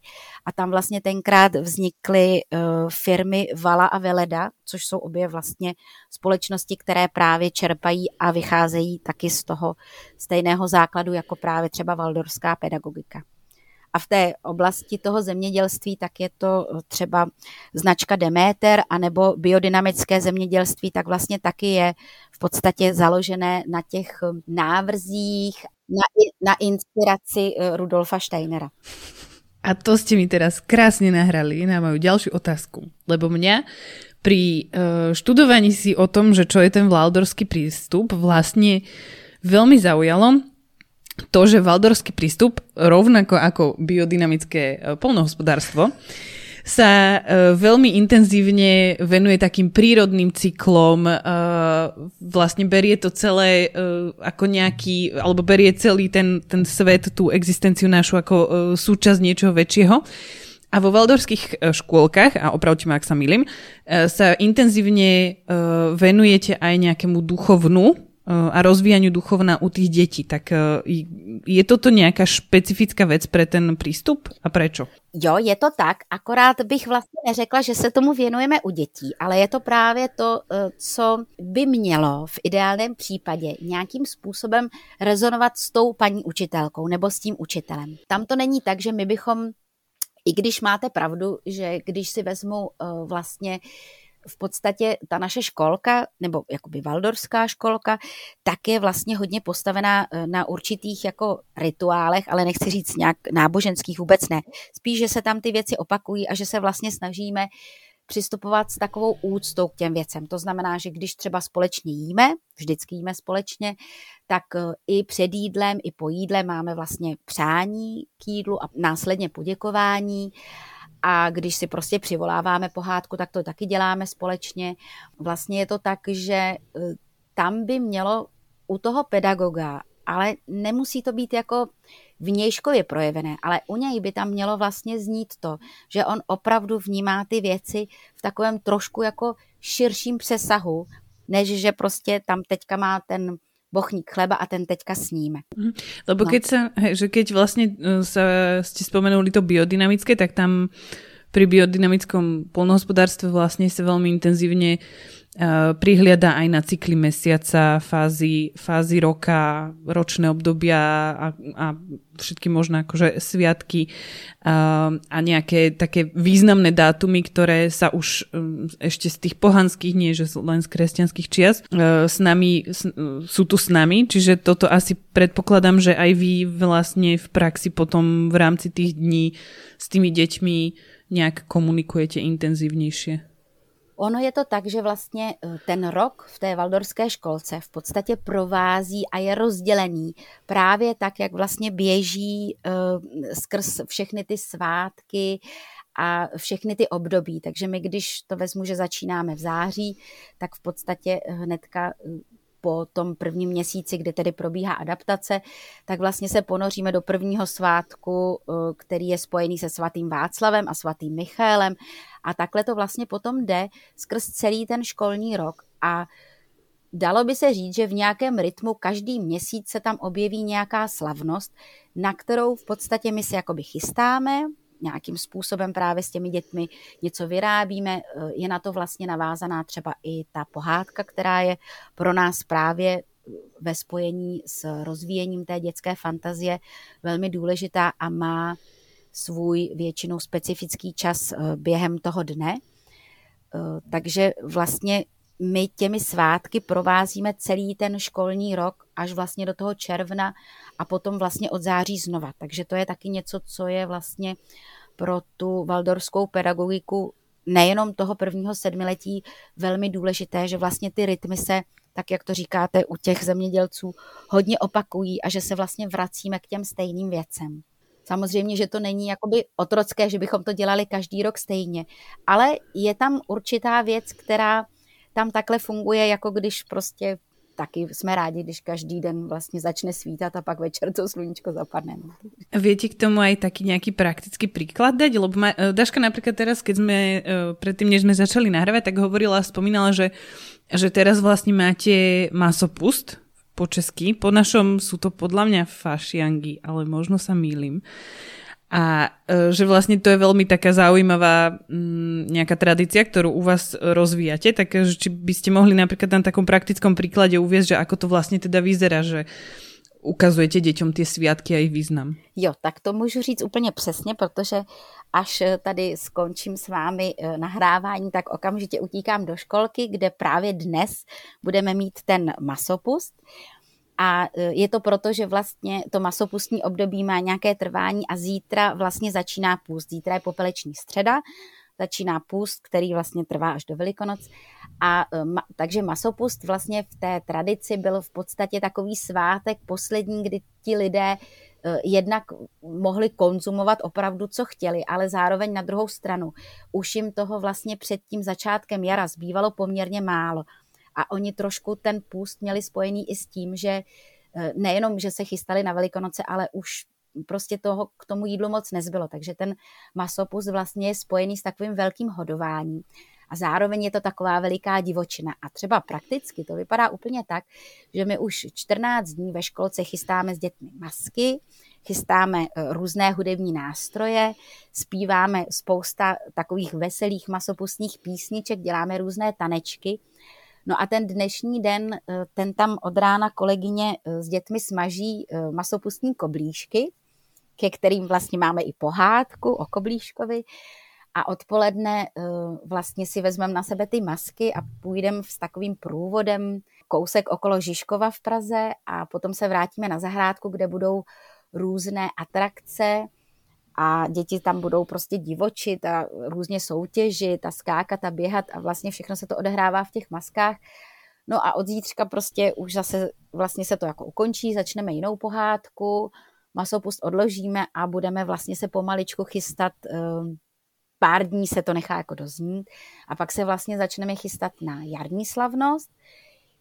A tam vlastně tenkrát vznikly uh, firmy Vala a Veleda, což jsou obě vlastně společnosti, které právě čerpají a vycházejí taky z toho stejného základu jako právě třeba valdorská pedagogika. A v té oblasti toho zemědělství tak je to třeba značka Demeter anebo biodynamické zemědělství, tak vlastně taky je v podstatě založené na těch návrzích, na, na inspiraci eh, Rudolfa Steinera. A to ste mi teraz krásne nahrali na moju ďalšiu otázku. Lebo mňa pri uh, študovaní si o tom, že čo je ten valdorský prístup, vlastne veľmi zaujalo, to, že valdorský prístup, rovnako ako biodynamické e, polnohospodárstvo, sa uh, veľmi intenzívne venuje takým prírodným cyklom, uh, vlastne berie to celé ako nejaký, alebo berie celý ten, ten svet, tú existenciu našu ako súčasť niečoho väčšieho. A vo valdorských škôlkach, a opravte ma, ak sa milím, sa intenzívne venujete aj nejakému duchovnu a rozvíjaniu duchovna u tých detí. Tak eh, je toto nějaká špecifická věc pro ten přístup a prečo? Jo, je to tak, akorát bych vlastně neřekla, že se tomu věnujeme u dětí, ale je to právě to, eh, co by mělo v ideálním případě nějakým způsobem rezonovat s tou paní učitelkou nebo s tím učitelem. Tam to není tak, že my bychom, i když máte pravdu, že když si vezmu vlastně v podstatě ta naše školka, nebo jakoby valdorská školka, tak je vlastně hodně postavená eh, na určitých jako rituálech, ale nechci říct nějak náboženských vůbec ne. Spíš, že se tam ty věci opakují a že se vlastně snažíme přistupovat s takovou úctou k těm věcem. To znamená, že když třeba společně jíme, vždycky jíme společně, tak eh, i před jídlem, i po jídle máme vlastně přání k jídlu a následně poděkování a když si prostě přivoláváme pohádku, tak to taky děláme společně. Vlastně je to tak, že e, tam by mělo u toho pedagoga, ale nemusí to být jako vnějškově projevené, ale u něj by tam mělo vlastně znít to, že on opravdu vnímá ty věci v takovém trošku jako širším přesahu, než že prostě tam teďka má ten bochník chleba a ten teďka sníme. Mhm. Lebo no. keď sa, hej, že keď vlastne e, sa, ste spomenuli to biodynamické, tak tam pri biodynamickom polnohospodárstve vlastne sa veľmi intenzívne uh, prihliada aj na cykly mesiaca, fázy, fázy roka, ročné obdobia a, a všetky možné akože sviatky uh, a nejaké také významné dátumy, ktoré sa už um, ešte z tých pohanských, nie že len z kresťanských čias, s nami, s, sú tu s nami, čiže toto asi predpokladám, že aj vy vlastne v praxi potom v rámci tých dní s tými deťmi nějak komunikujete intenzivnější? Ono je to tak, že vlastně eh, ten rok v té valdorské školce v podstatě provází a je rozdělený právě tak, jak vlastně běží uh, skrz všechny ty svátky a všechny ty období. Takže my, když to vezmu, že začínáme v září, tak v podstatě hnedka eh, po tom prvním měsíci, kdy tedy probíhá adaptace, tak vlastně se ponoříme do prvního svátku, eh, který je spojený se svatým Václavem a svatým Michaelem a takhle to vlastně potom jde skrz celý ten školní rok. A dalo by se říct, že v nějakém rytmu každý měsíc se tam objeví nějaká slavnost, na kterou v podstatě my se jakoby chystáme, nějakým způsobem právě s těmi dětmi něco vyrábíme. Je na to vlastně navázaná třeba i ta pohádka, která je pro nás právě ve spojení s rozvíjením té dětské fantazie velmi důležitá a má svůj většinou specifický čas eh, během toho dne. Eh, takže vlastně my těmi svátky provázíme celý ten školní rok až vlastně do toho června a potom vlastně od září znova. Takže to je taky něco, co je vlastně pro tu valdorskou pedagogiku nejenom toho prvního sedmiletí velmi důležité, že vlastně ty rytmy se, tak jak to říkáte u těch zemědělců, hodně opakují a že se vlastně vracíme k těm stejným věcem. Samozřejmě, že to není jakoby otrocké, že bychom to dělali každý rok stejně, ale je tam určitá věc, která tam takhle funguje, jako když prostě taky jsme rádi, když každý den vlastně začne svítat a pak večer to sluníčko zapadne. No. Viete k tomu aj taký nejaký praktický príklad dať? Lebo ma, e, Daška napríklad teraz, keď sme e, predtým, než sme začali nahrávať, tak hovorila a spomínala, že, že teraz vlastne máte masopust po česky. Po našom sú to podľa mňa fašiangy, ale možno sa mýlim. A e, že vlastne to je veľmi taká zaujímavá mm, nejaká tradícia, ktorú u vás rozvíjate, tak e, či by ste mohli napríklad na takom praktickom príklade uviezť, že ako to vlastne teda vyzerá, že ukazujete dětem ty sviatky a jejich význam. Jo, tak to můžu říct úplně přesně, protože až tady skončím s vámi e, nahrávání, tak okamžitě utíkám do školky, kde právě dnes budeme mít ten masopust. A e, je to proto, že vlastně to masopustní období má nějaké trvání a zítra vlastně začíná půst. Zítra je popeleční středa, začíná půst, který vlastně trvá až do Velikonoc. A e, ma, takže masopust vlastně v té tradici byl v podstatě takový svátek poslední, kdy ti lidé e, jednak mohli konzumovat opravdu, co chtěli, ale zároveň na druhou stranu už jim toho vlastně před tím začátkem jara zbývalo poměrně málo a oni trošku ten půst měli spojený i s tím, že eh, nejenom, že se chystali na Velikonoce, ale už prostě toho k tomu jídlu moc nezbylo. Takže ten masopust vlastně je spojený s takovým velkým hodováním. A zároveň je to taková veliká divočina. A třeba prakticky to vypadá úplně tak, že my už 14 dní ve školce chystáme s dětmi masky, chystáme eh, různé hudební nástroje, zpíváme spousta takových veselých masopustních písniček, děláme různé tanečky No a ten dnešní den, eh, ten tam od rána kolegyně eh, s dětmi smaží eh, masopustní koblížky, ke kterým vlastně máme i pohádku o koblížkovi. A odpoledne vlastně si vezmeme na sebe ty masky a půjdeme s takovým průvodem kousek okolo Žižkova v Praze a potom se vrátíme na zahrádku, kde budou různé atrakce, a děti tam budou prostě divočit a různě soutěžit a skákat a běhat a vlastně všechno se to odehrává v těch maskách. No a od zítřka prostě už zase vlastně se to jako ukončí, začneme jinou pohádku, masopust odložíme a budeme vlastně se pomaličku chystat, ehm, pár dní se to nechá jako doznít a pak se vlastně začneme chystat na jarní slavnost,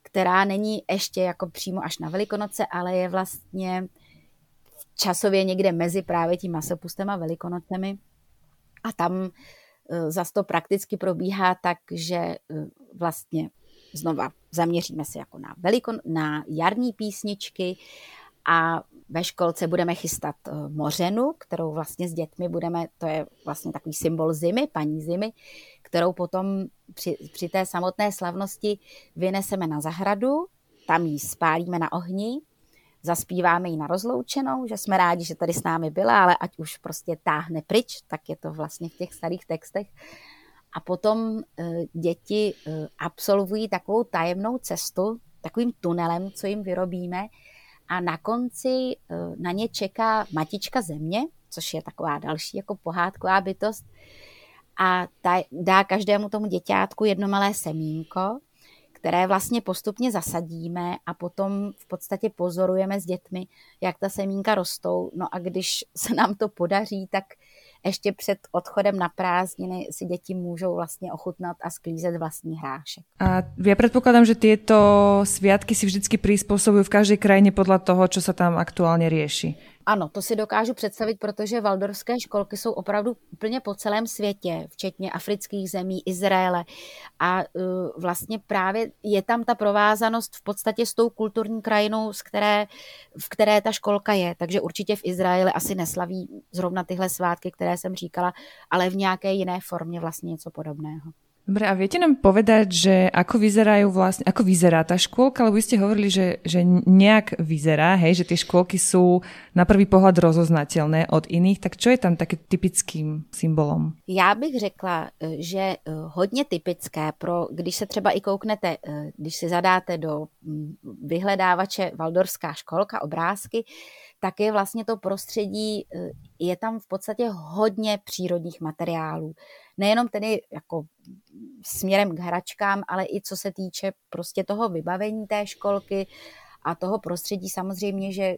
která není ještě jako přímo až na Velikonoce, ale je vlastně časově někde mezi právě tím masopustem a velikonocemi. A tam e, zase to prakticky probíhá tak, že e, vlastně znova zaměříme se jako na, velikon, na jarní písničky a ve školce budeme chystat e, mořenu, kterou vlastně s dětmi budeme, to je vlastně takový symbol zimy, paní zimy, kterou potom při, při té samotné slavnosti vyneseme na zahradu, tam ji spálíme na ohni zaspíváme ji na rozloučenou, že jsme rádi, že tady s námi byla, ale ať už prostě táhne pryč, tak je to vlastně v těch starých textech. A potom e, děti e, absolvují takovou tajemnou cestu, takovým tunelem, co jim vyrobíme. A na konci e, na ně čeká matička země, což je taková další jako pohádková bytost. A ta dá každému tomu děťátku jedno malé semínko které vlastně postupně zasadíme a potom v podstatě pozorujeme s dětmi, jak ta semínka rostou. No a když se nám to podaří, tak ještě před odchodem na prázdniny si děti můžou vlastně ochutnat a sklízet vlastní hrášek. A já předpokládám, že tyto sviatky si vždycky přizpůsobují v každé krajině podle toho, co se tam aktuálně řeší. Ano, to si dokážu představit, protože valdorské školky jsou opravdu úplně po celém světě, včetně afrických zemí, Izraele. A uh, vlastně právě je tam ta provázanost v podstatě s tou kulturní krajinou, z které, v které ta školka je. Takže určitě v Izraeli asi neslaví zrovna tyhle svátky, které jsem říkala, ale v nějaké jiné formě vlastně něco podobného. Dobre, a viete nám povedať, že ako vyzerajú vlastne, ako vyzerá tá škôlka, lebo vy ste hovorili, že, že nejak vyzerá, hej, že tie škôlky sú na prvý pohľad rozoznateľné od iných, tak čo je tam také typickým symbolom? Já bych řekla, že eh, hodně typické pro, když se třeba i kouknete, eh, když si zadáte do mm, vyhledávače Valdorská školka obrázky, tak je vlastně to prostředí, eh, je tam v podstatě hodně přírodních materiálů. Nejenom tedy jako směrem k hračkám, ale i co se týče prostě toho vybavení té školky a toho prostředí samozřejmě, že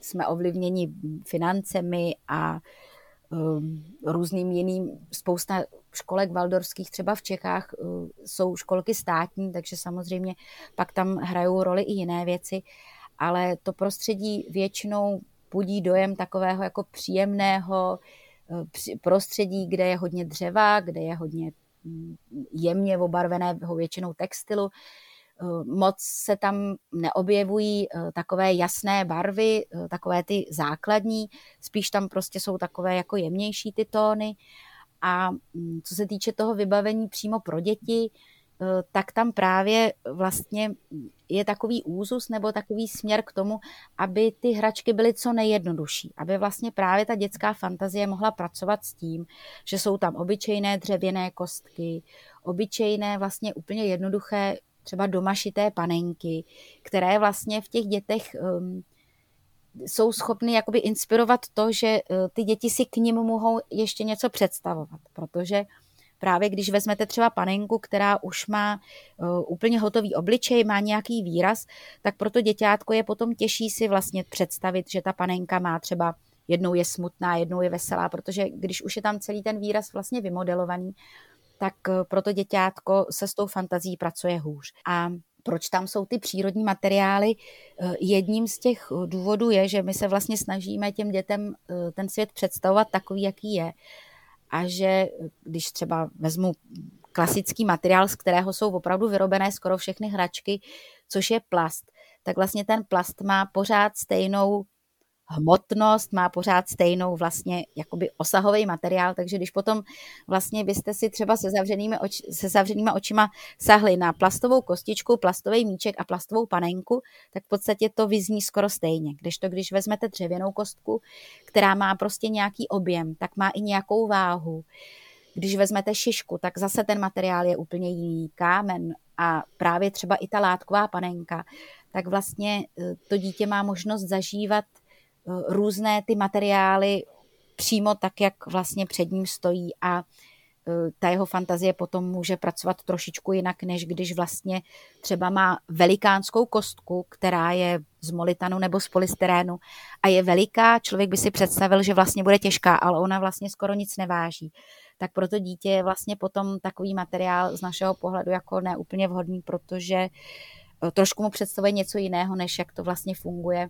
jsme ovlivněni financemi a um, různým jiným, spousta školek valdorských třeba v Čechách uh, jsou školky státní, takže samozřejmě pak tam hrajou roli i jiné věci, ale to prostředí většinou budí dojem takového jako příjemného uh, prostředí, kde je hodně dřeva, kde je hodně jemně obarveného většinou textilu. Eh, moc se tam neobjevují eh, takové jasné barvy, eh, takové ty základní, spíš tam prostě jsou takové jako jemnější ty tóny. A mm, co se týče toho vybavení přímo pro děti, Eh, tak tam právě vlastně je takový úzus nebo takový směr k tomu, aby ty hračky byly co nejjednodušší, aby vlastně právě ta dětská fantazie mohla pracovat s tím, že jsou tam obyčejné dřevěné kostky, obyčejné vlastně úplně jednoduché třeba domašité panenky, které vlastně v těch dětech um, jsou schopny jakoby inspirovat to, že uh, ty děti si k ním mohou ještě něco představovat, protože Právě když vezmete třeba panenku, která už má uh, úplně hotový obličej, má nějaký výraz, tak pro to děťátko je potom těžší si vlastně představit, že ta panenka má třeba jednou je smutná, jednou je veselá, protože když už je tam celý ten výraz vlastně vymodelovaný, tak uh, pro to děťátko se s tou fantazí pracuje hůř. A proč tam jsou ty přírodní materiály? Uh, jedním z těch důvodů je, že my se vlastně snažíme těm dětem ten svět představovat takový, jaký je a že když třeba vezmu klasický materiál, z kterého jsou opravdu vyrobené skoro všechny hračky, což je plast, tak vlastně ten plast má pořád stejnou hmotnost, má pořád stejnou vlastně jakoby osahový materiál, takže když potom vlastně byste si třeba se zavřenými, oč, se zavřenýma očima sahli na plastovou kostičku, plastový míček a plastovou panenku, tak v podstatě to vyzní skoro stejně. Když to, když vezmete dřevěnou kostku, která má prostě nějaký objem, tak má i nějakou váhu. Když vezmete šišku, tak zase ten materiál je úplně jiný, kámen a právě třeba i ta látková panenka, tak vlastně eh, to dítě má možnost zažívat různé ty materiály přímo tak, jak vlastně před ním stojí a eh, ta jeho fantazie potom může pracovat trošičku jinak, než když vlastně třeba má velikánskou kostku, která je z molitanu nebo z polystyrénu a je veliká, člověk by si představil, že vlastně bude těžká, ale ona vlastně skoro nic neváží. Tak proto dítě je vlastně potom takový materiál z našeho pohledu jako neúplně vhodný, protože eh, trošku mu představuje něco jiného, než jak to vlastně funguje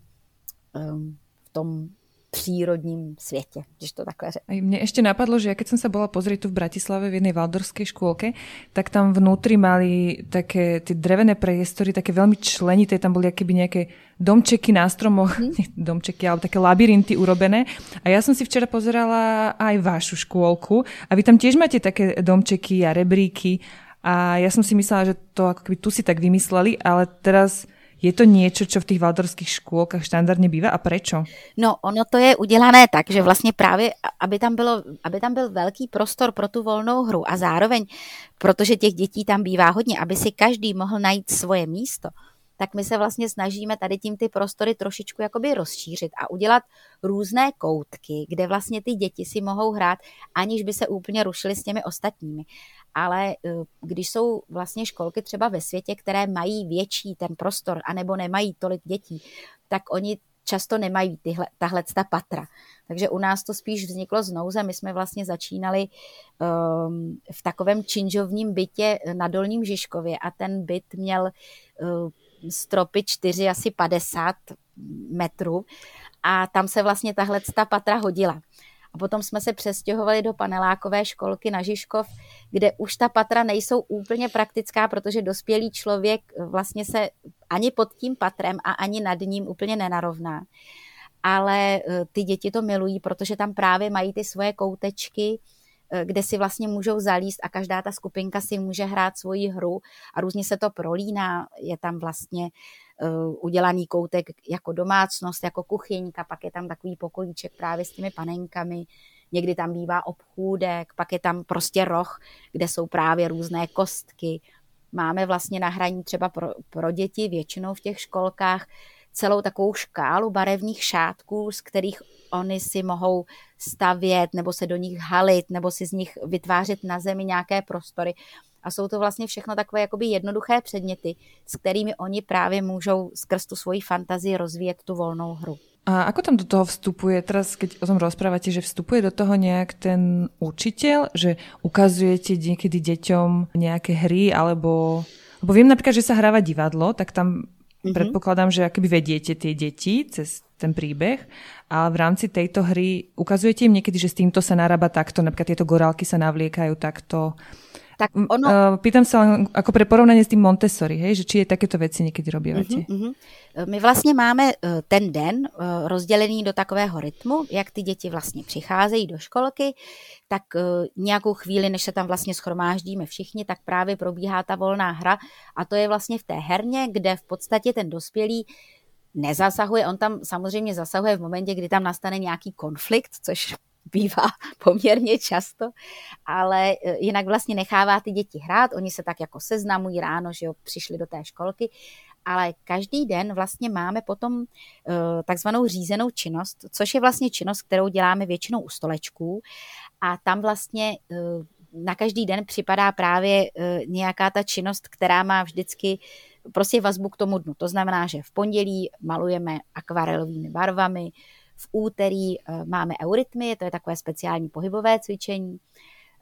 ehm, tom přírodním světě, když to takhle řeknu. Mne ešte napadlo, že ja keď som sa bola pozrieť tu v Bratislave v jednej valdorskej škôlke, tak tam vnútri mali také tie drevené priestory, také veľmi členité, tam boli akéby nejaké domčeky na stromoch, <laughs> hmm. domčeky, alebo také labyrinty urobené. A ja som si včera pozerala aj vašu škôlku a vy tam tiež máte také domčeky a rebríky a ja som si myslela, že to ako keby tu si tak vymysleli, ale teraz je to něco, co v těch valdorských škôlkách štandardně bývá a prečo? No, ono to je udělané tak, že vlastně právě, aby tam, bylo, aby tam byl velký prostor pro tu volnou hru a zároveň, protože těch dětí tam bývá hodně, aby si každý mohl najít svoje místo, tak my se vlastně snažíme tady tím ty prostory trošičku jakoby rozšířit a udělat různé koutky, kde vlastně ty děti si mohou hrát, aniž by se úplně rušily s těmi ostatními. Ale eh, když jsou vlastně školky třeba ve světě, které mají větší ten prostor, anebo nemají tolik dětí, tak oni často nemají tyhle, tahle ta patra. Takže u nás to spíš vzniklo z nouze. My jsme vlastně začínali um, v takovém činžovním bytě na Dolním Žižkově a ten byt měl uh, stropy 4, asi 50 metrů a tam se vlastně tahle ta patra hodila. A potom jsme se přestěhovali do panelákové školky na Žižkov, kde už ta patra nejsou úplně praktická, protože dospělý člověk vlastně se ani pod tím patrem a ani nad ním úplně nenarovná. Ale e, ty děti to milují, protože tam právě mají ty svoje koutečky, e, kde si vlastně můžou zalíst a každá ta skupinka si může hrát svoji hru a různě se to prolíná. Je tam vlastně uh, udělaný koutek jako domácnost, jako kuchyňka, pak je tam takový pokojíček právě s těmi panenkami, někdy tam bývá obchůdek, pak je tam prostě roh, kde jsou právě různé kostky. Máme vlastně na hraní třeba pro, pro děti většinou v těch školkách celou takovou škálu barevných šátků, z kterých oni si mohou stavět nebo se do nich halit nebo si z nich vytvářet na zemi nějaké prostory. A jsou to vlastně všechno takové jakoby jednoduché předměty, s kterými oni právě můžou skrz tu svoji fantazii rozvíjet tu volnou hru. A ako tam do toho vstupuje, teraz keď o tom rozprávate, že vstupuje do toho nejak ten učiteľ, že ukazujete niekedy deťom nejaké hry, alebo... Lebo viem napríklad, že sa hráva divadlo, tak tam mm-hmm. predpokladám, že akoby vediete tie deti cez ten príbeh a v rámci tejto hry ukazujete im niekedy, že s týmto sa narába takto, napríklad tieto gorálky sa navliekajú takto tak ono... Uh, pýtam sa len ako pre porovnanie s tým Montessori, hej, že či je takéto věci někdy robíte? Uh-huh, uh-huh. My vlastně máme uh, ten den uh, rozdělený do takového rytmu, jak ty děti vlastně přicházejí do školky, tak nějakou chvíli, než se tam vlastně schromáždíme všichni, tak právě probíhá ta volná hra a to je vlastně v té herně, kde v podstatě ten dospělý nezasahuje, on tam samozřejmě zasahuje v momentě, kdy tam nastane nějaký konflikt, což bývá <laughs> poměrně často, ale e, jinak vlastně nechává ty děti hrát, oni se tak jako seznamují ráno, že jo, přišli do té školky, ale každý den vlastně máme potom uh, takzvanou řízenou činnost, což je vlastně činnost, kterou děláme většinou u stolečků a tam vlastně uh, na každý den připadá právě nějaká ta činnost, která má vždycky prostě vazbu k tomu dnu. To znamená, že v pondělí malujeme akvarelovými barvami, v úterý eh, máme eurytmy, to je takové speciální pohybové cvičení.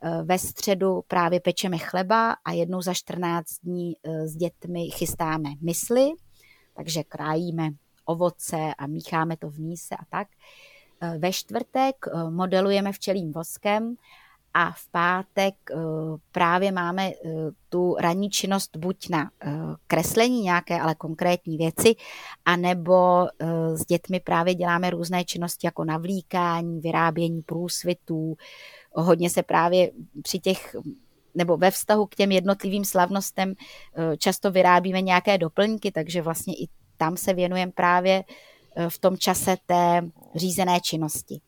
Eh, ve středu právě pečeme chleba a jednou za 14 dní eh, s dětmi chystáme mysli, takže krájíme ovoce a mícháme to v míse a tak. Ve čtvrtek modelujeme včelým voskem a v pátek eh, právě máme eh, tu ranní činnost buď na eh, kreslení nějaké, ale konkrétní věci, anebo s dětmi právě děláme různé činnosti jako navlíkání, vyrábění průsvitů. Hodně se právě při těch nebo ve vztahu k těm jednotlivým slavnostem často vyrábíme nějaké doplňky, takže vlastně i tam se věnujeme právě v tom čase té řízené činnosti.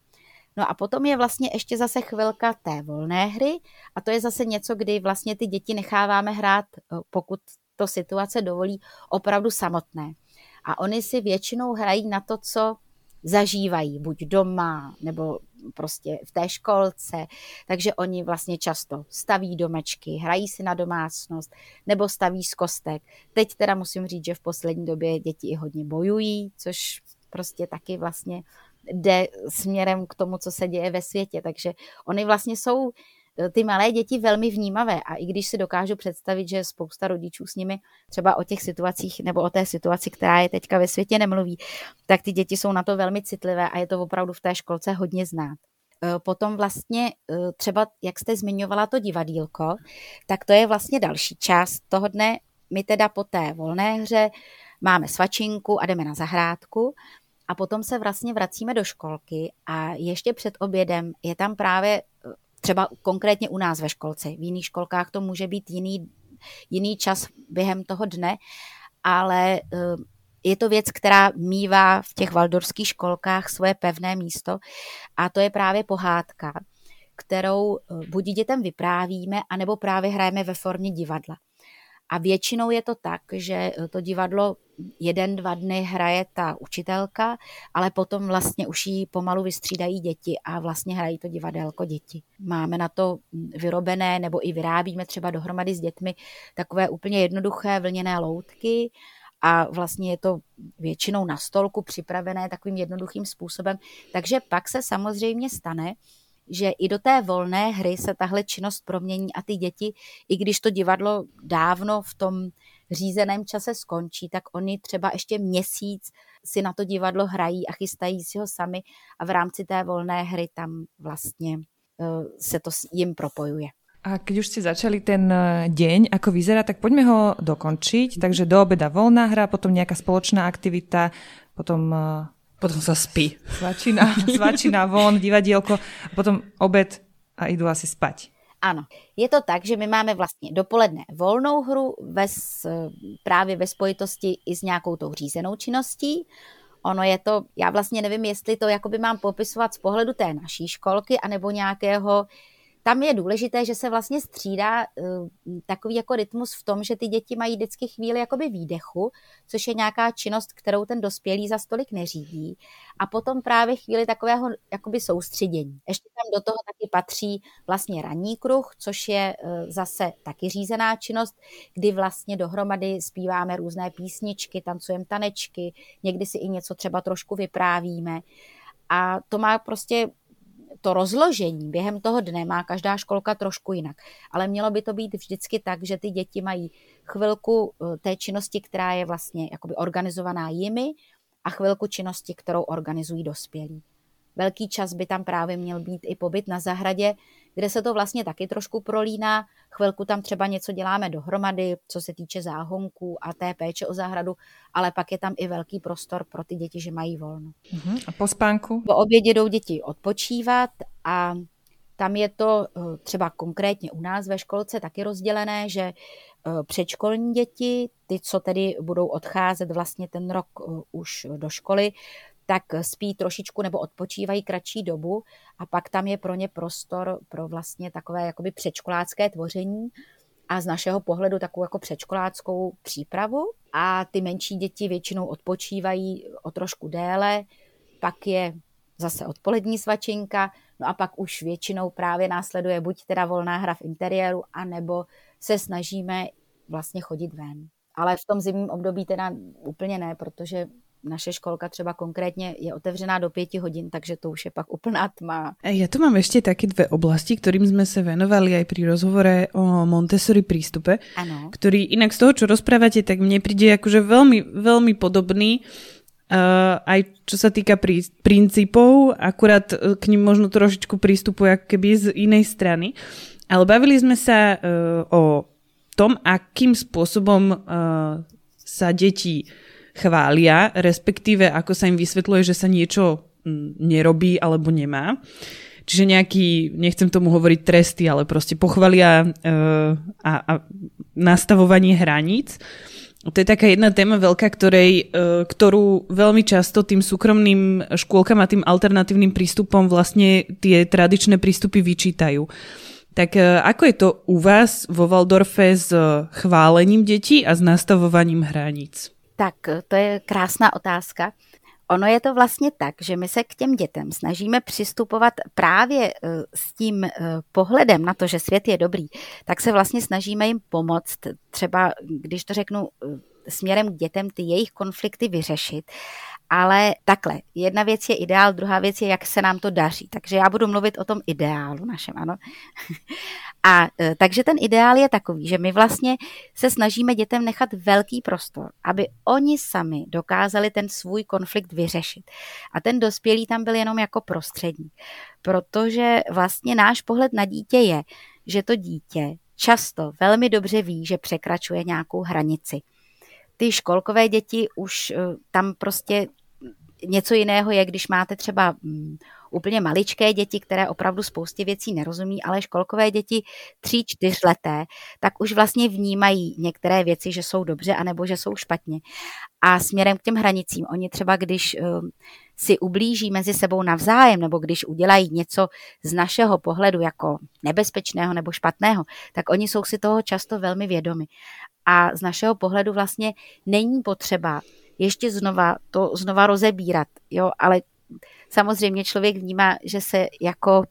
No a potom je vlastně ještě zase chvilka té volné hry a to je zase něco, kdy vlastně ty děti necháváme hrát, eh, pokud to situace dovolí, opravdu samotné. A oni si většinou hrají na to, co zažívají, buď doma, nebo prostě v té školce, takže oni vlastně často staví domečky, hrají si na domácnost, nebo staví z kostek. Teď teda musím říct, že v poslední době děti i hodně bojují, což prostě taky vlastně jde směrem k tomu, co se děje ve světě. Takže oni vlastně jsou eh, ty malé děti velmi vnímavé a i když si dokážu představit, že spousta rodičů s nimi třeba o těch situacích nebo o té situaci, která je teďka ve světě nemluví, tak ty děti jsou na to velmi citlivé a je to opravdu v té školce hodně znát. Eh, potom vlastně eh, třeba, jak jste zmiňovala to divadílko, tak to je vlastně další část toho dne. My teda po té volné hře máme svačinku a jdeme na zahrádku a potom se vlastně vracíme do školky a ještě před obědem je tam právě eh, třeba konkrétně u nás ve školce. V jiných školkách to může být jiný, jiný čas během toho dne, ale eh, je to věc, která mývá v těch valdorských školkách svoje pevné místo a to je právě pohádka, kterou eh, buď dětem vyprávíme, anebo právě hrajeme ve formě divadla. A většinou je to tak, že to divadlo jeden, dva dny hraje ta učitelka, ale potom vlastně už jí pomalu vystřídají děti a vlastně hrají to divadelko děti. Máme na to vyrobené nebo i vyrábíme třeba dohromady s dětmi takové úplně jednoduché vlněné loutky a vlastně je to většinou na stolku připravené takovým jednoduchým způsobem. Takže pak se samozřejmě stane, že i do té volné hry se tahle činnost promění a ty děti, i když to divadlo dávno v tom řízeném čase skončí, tak oni třeba ještě měsíc si na to divadlo hrají a chystají si ho sami a v rámci té volné hry tam vlastně uh, se to jim propojuje. A keď už ste začali ten e, deň, ako vyzerá, tak poďme ho dokončiť. Takže do obeda voľná hra, potom nejaká spoločná aktivita, potom... Potom sa spí. Svačina, svačina von, divadielko, a potom obed a idú asi spať. Ano, je to tak, že my máme vlastně dopoledne volnou hru ve, právě ve spojitosti i s nějakou tou řízenou činností. Ono je to, já vlastně nevím, jestli to jakoby mám popisovat z pohledu té naší školky, anebo nějakého uh, tam je důležité, že se vlastně střídá uh, takový jako rytmus v tom, že ty děti mají vždycky chvíli jakoby výdechu, což je nějaká činnost, kterou ten dospělý za stolik neřídí. A potom právě chvíli takového jakoby soustředění. Ještě tam do toho taky patří vlastně ranní kruh, což je uh, zase taky řízená činnost, kdy vlastně dohromady zpíváme různé písničky, tancujeme tanečky, někdy si i něco třeba trošku vyprávíme. A to má prostě to rozložení během toho dne má každá školka trošku jinak. Ale mělo by to být vždycky tak, že ty děti mají chvilku eh, té činnosti, která je vlastně jakoby organizovaná jimi a chvilku činnosti, kterou organizují dospělí. Velký čas by tam právě měl být i pobyt na zahradě, kde se to vlastně taky trošku prolíná. Chvilku tam třeba něco děláme dohromady, co se týče záhonků a té péče o zahradu, ale pak je tam i velký prostor pro ty děti, že mají volno. Uh-huh. A po spánku? Po obědě jdou děti odpočívat a tam je to eh, třeba konkrétně u nás ve školce taky rozdělené, že eh, předškolní děti, ty, co tedy budou odcházet vlastně ten rok eh, už do školy, tak spí trošičku nebo odpočívají kratší dobu a pak tam je pro ně prostor pro vlastně takové jakoby předškolácké tvoření a z našeho pohledu takovou jako předškoláckou přípravu a ty menší děti většinou odpočívají o trošku déle, pak je zase odpolední svačinka, no a pak už většinou právě následuje buď teda volná hra v interiéru, anebo se snažíme vlastně chodit ven. Ale v tom zimním období teda úplně ne, protože naše školka třeba konkrétně je otevřená do pěti hodin, takže to už je pak úplná tma. Ja tu mám ešte také dve oblasti, ktorým sme sa venovali aj pri rozhovore o Montessori prístupe, ano. ktorý inak z toho, čo rozprávate, tak mne príde akože veľmi, veľmi podobný. Uh, aj čo sa týka prí, princípov, akurát e, k ním možno trošičku prístupuje ako keby z inej strany. Ale bavili sme sa uh, o tom, akým spôsobom uh, sa deti chvália, respektíve ako sa im vysvetľuje, že sa niečo mm, nerobí alebo nemá. Čiže nejaký, nechcem tomu hovoriť tresty, ale proste pochvalia uh, a, a nastavovanie hraníc. To je taká jedna téma veľká, ktorej, uh, ktorú veľmi často tým súkromným škôlkam a tým alternatívnym prístupom vlastne tie tradičné prístupy vyčítajú. Tak uh, ako je to u vás vo Waldorfe s chválením detí a s nastavovaním hraníc? Tak to je krásná otázka. Ono je to vlastně tak, že my se k těm dětem snažíme přistupovat právě eh, s tím eh, pohledem na to, že svět je dobrý, tak se vlastně snažíme jim pomoct, třeba když to řeknu eh, směrem k dětem, ty jejich konflikty vyřešit. Ale takhle, jedna věc je ideál, druhá věc je, jak se nám to daří. Takže já budu mluvit o tom ideálu našem, ano. <laughs> A e, takže ten ideál je takový, že my vlastně se snažíme dětem nechat velký prostor, aby oni sami dokázali ten svůj konflikt vyřešit. A ten dospělý tam byl jenom jako prostředník. Protože vlastně náš pohled na dítě je, že to dítě často velmi dobře ví, že překračuje nějakou hranici. Ty školkové děti už e, tam prostě něco jiného je, když máte třeba mm, úplně maličké děti, které opravdu spoustě věcí nerozumí, ale školkové děti tří, čtyřleté, tak už vlastně vnímají některé věci, že jsou dobře, anebo že jsou špatně. A směrem k těm hranicím, oni třeba, když um, si ublíží mezi sebou navzájem, nebo když udělají něco z našeho pohledu jako nebezpečného nebo špatného, tak oni jsou si toho často velmi vědomi. A z našeho pohledu vlastně není potřeba ještě znova to znova rozebírat, jo, ale samozřejmě člověk vnímá, že se jako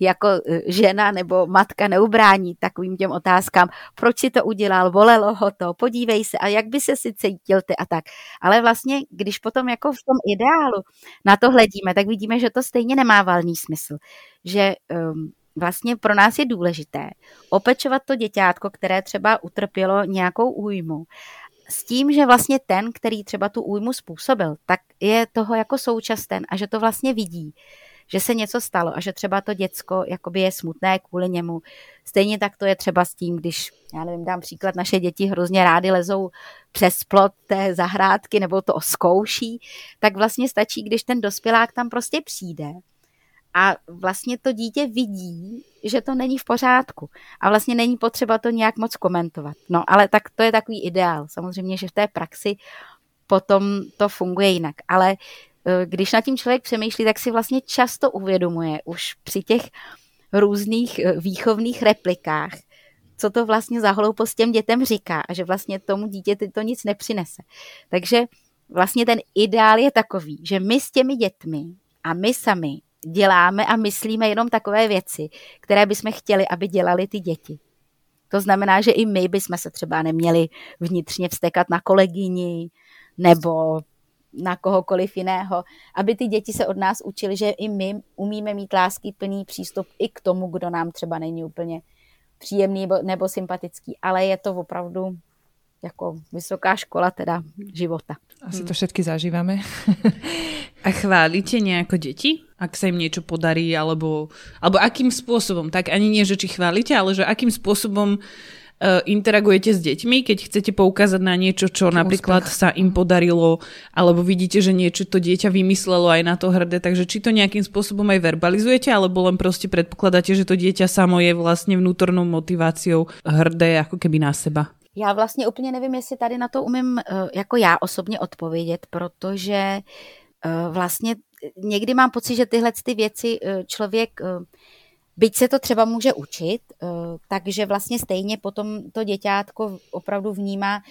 jako e, žena nebo matka neubrání takovým těm otázkám, proč si to udělal, bolelo ho to, podívej se. A jak by se si cítil ty a tak. Ale vlastně, když potom jako v tom ideálu na to hledíme, tak vidíme, že to stejně nemá valný smysl. Že um, vlastně pro nás je důležité opečovat to děťátko, které třeba utrpělo nějakou újmu s tím, že vlastně ten, který třeba tu újmu způsobil, tak je toho jako současten a že to vlastně vidí, že se něco stalo a že třeba to děcko jakoby je smutné kvůli němu. Stejně tak to je třeba s tím, když, já nevím, dám příklad, naše děti hrozně rády lezou přes plot té zahrádky nebo to zkouší, tak vlastně stačí, když ten dospělák tam prostě přijde a vlastně to dítě vidí, že to není v pořádku a vlastně není potřeba to nějak moc komentovat. No ale tak to je takový ideál. Samozřejmě, že v té praxi potom to funguje jinak. Ale eh, když na tím člověk přemýšlí, tak si vlastně často uvědomuje už při těch různých eh, výchovných replikách, co to vlastně za hloupost těm dětem říká a že vlastně tomu dítěti to nic nepřinese. Takže vlastně ten ideál je takový, že my s těmi dětmi a my sami děláme a myslíme jenom takové věci, které bychom chtěli, aby dělali ty děti. To znamená, že i my bychom se třeba neměli vnitřně vstekat na kolegyni nebo na kohokoliv jiného, aby ty děti se od nás učili, že i my umíme mít lásky plný přístup i k tomu, kdo nám třeba není úplně příjemný nebo, nebo sympatický, ale je to opravdu jako vysoká škola teda života. Asi to všetky zažíváme. A chválite nejako deti? Ak sa im niečo podarí, alebo, alebo akým spôsobom? Tak ani nie, že či chválite, ale že akým spôsobom uh, interagujete s deťmi, keď chcete poukázať na niečo, čo, čo napríklad úspech. sa im podarilo, alebo vidíte, že niečo to dieťa vymyslelo aj na to hrdé, takže či to nejakým spôsobom aj verbalizujete, alebo len proste predpokladáte, že to dieťa samo je vlastne vnútornou motiváciou hrdé ako keby na seba? Já vlastně úplně nevím, jestli tady na to umím eh, jako já osobně odpovědět, protože eh, vlastně někdy mám pocit, že tyhle ty věci eh, člověk, byť se to třeba může učit, takže vlastně stejně potom to děťátko opravdu vnímá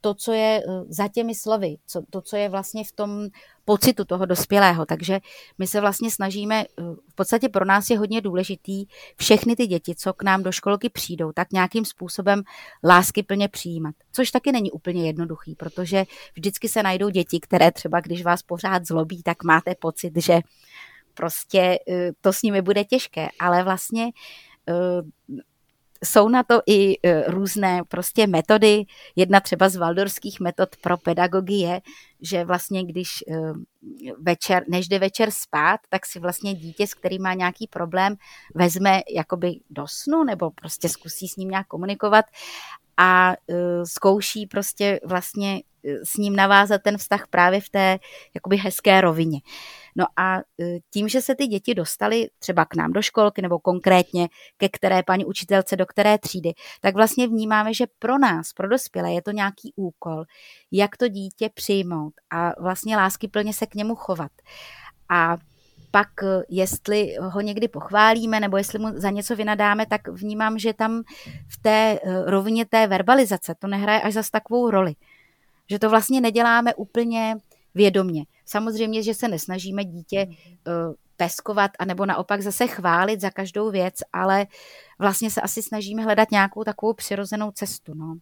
to, co je za těmi slovy, co, to, co je vlastně v tom pocitu toho dospělého. Takže my se vlastně snažíme, eh, v podstatě pro nás je hodně důležitý všechny ty děti, co k nám do školky přijdou, tak nějakým způsobem lásky plně přijímat. Což taky není úplně jednoduchý, protože vždycky se najdou děti, které třeba, když vás pořád zlobí, tak máte pocit, že prostě eh, to s nimi bude těžké, ale vlastně eh, jsou na to i e, různé prostě metody. Jedna třeba z valdorských metod pro pedagogy je, že vlastně když e, večer, než jde večer spát, tak si vlastně dítě, s kterým má nějaký problém, vezme jakoby do snu nebo prostě zkusí s ním nějak komunikovat a e, zkouší prostě vlastně s ním navázat ten vztah právě v té jakoby hezké rovině. No a e, tím, že se ty děti dostaly třeba k nám do školky nebo konkrétně ke které paní učitelce, do které třídy, tak vlastně vnímáme, že pro nás, pro dospělé, je to nějaký úkol, jak to dítě přijmout a vlastně lásky plně se k němu chovat. A pak, e, jestli ho někdy pochválíme nebo jestli mu za něco vynadáme, tak vnímám, že tam v té e, rovině té verbalizace to nehraje až zas takovou roli. Že to vlastně neděláme úplně vědomně. Samozřejmě, že se nesnažíme dítě uh, peskovat a nebo naopak zase chválit za každou věc, ale vlastně se asi snažíme hledat nějakou takovou přirozenou cestu, no.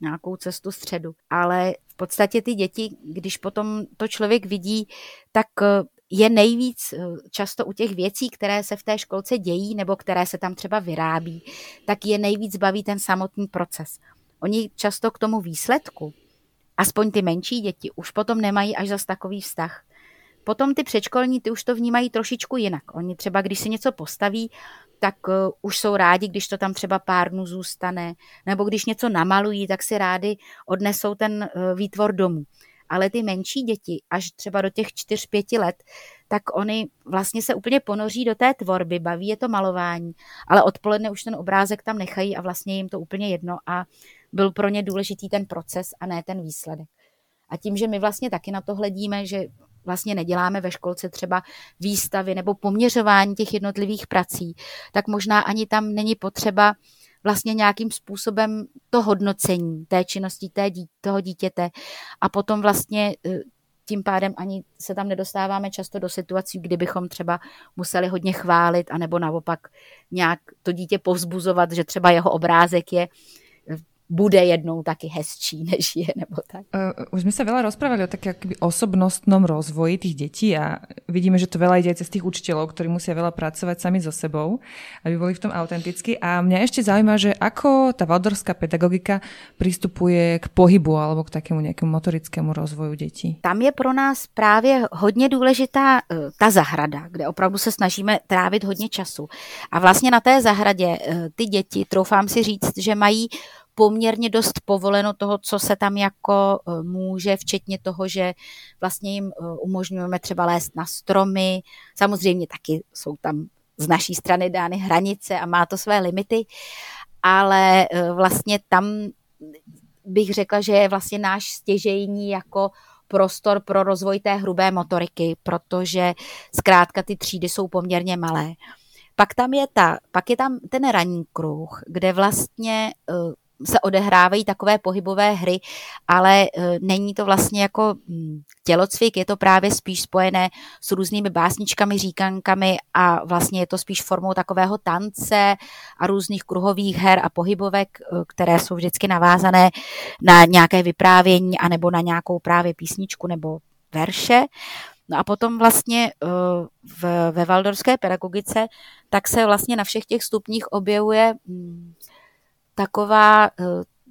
Nějakou cestu středu. Ale v podstatě ty děti, když potom to člověk vidí, tak eh, je nejvíc eh, často u těch věcí, které se v té školce dějí nebo které se tam třeba vyrábí, tak je nejvíc baví ten samotný proces. Oni často k tomu výsledku aspoň ty menší děti už potom nemají až zas takový vztah. Potom ty předškolní, ty už to vnímají trošičku jinak. Oni třeba, když si něco postaví, tak uh, už jsou rádi, když to tam třeba pár dnů zůstane, nebo když něco namalují, tak si rádi odnesou ten uh, výtvor domů. Ale ty menší děti, až třeba do těch 4-5 let, tak oni vlastně se úplně ponoří do té tvorby, baví je to malování, ale odpoledne už ten obrázek tam nechají a vlastně jim to úplně jedno a byl pro ně důležitý ten proces a ne ten výsledek. A tím, že my vlastně taky na to hledíme, že vlastně neděláme ve školce třeba výstavy nebo poměřování těch jednotlivých prací, tak možná ani tam není potřeba vlastně nějakým způsobem to hodnocení té činnosti té dí, toho dítěte a potom vlastně e, tím pádem ani se tam nedostáváme často do situací, kdybychom třeba museli hodně chválit, anebo naopak nějak to dítě povzbuzovat, že třeba jeho obrázek je bude jednou taky hezčí, <laughs> než je, nebo tak. Uh, už jsme se veľa rozprávali o také osobnostnom rozvoji tých detí a vidíme, že to veľa ide cez tých učiteľov, ktorí musia veľa pracovať sami so sebou, aby boli v tom autenticky. A mňa ešte zaujíma, že ako tá valdorská pedagogika pristupuje k pohybu alebo k takému nejakému motorickému rozvoju detí. Tam je pro nás právě hodně důležitá uh, ta zahrada, kde opravdu se snažíme trávit hodně času. A vlastně na té zahradě uh, ty děti, troufám si říct, že mají poměrně dost povoleno toho, co se tam jako eh, může, včetně toho, že vlastně jim eh, umožňujeme třeba lézt na stromy. Samozřejmě taky jsou tam z naší strany dány hranice a má to své limity, ale eh, vlastně tam bych řekla, že je vlastně náš stěžejní jako prostor pro rozvoj té hrubé motoriky, protože zkrátka ty třídy jsou poměrně malé. Pak tam je ta, pak je tam ten ranní kruh, kde vlastně se odehrávají takové pohybové hry, ale e, není to vlastně jako hm, tělocvik, je to právě spíš spojené s různými básničkami, říkankami a vlastně je to spíš formou takového tance a různých kruhových her a pohybovek, e, které jsou vždycky navázané na nějaké vyprávění anebo na nějakou právě písničku nebo verše. No a potom vlastně e, v, ve valdorské pedagogice tak se vlastně na všech těch stupních objevuje hm, taková, eh,